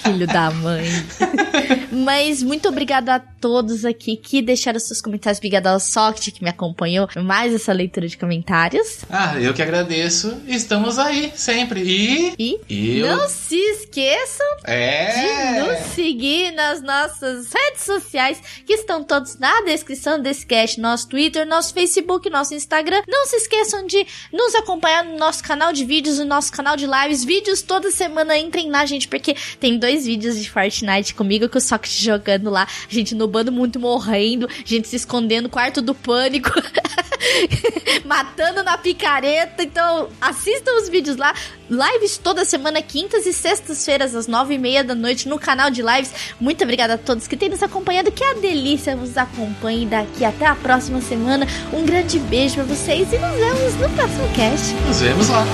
Filho da mãe. Mas muito obrigada a todos aqui que deixaram seus comentários. Obrigada ao Socket que me acompanhou mais essa leitura de comentários. Ah, eu que agradeço. Estamos aí, sempre. E. E Eu. não se esqueçam É. de nos seguir nas nossas redes sociais, que estão todos na descrição desse cast, nosso Twitter, nosso Facebook, nosso Instagram. Não se esqueçam de nos acompanhar no nosso canal de vídeos, no nosso canal de lives, vídeos toda semana. Entrem lá, gente, porque tem dois vídeos de Fortnite comigo, com o Socket jogando lá, a gente no bando muito morrendo, gente se escondendo quarto do pânico. matando na picareta. Então, assistam os vídeos lá. Lives toda semana, quintas e sextas-feiras, às nove e meia da noite, no canal de lives. Muito obrigada a todos que têm nos acompanhado. Que a delícia nos acompanhe daqui até a próxima semana. Um grande beijo pra vocês e nos vemos no próximo cast. Nos vemos lá.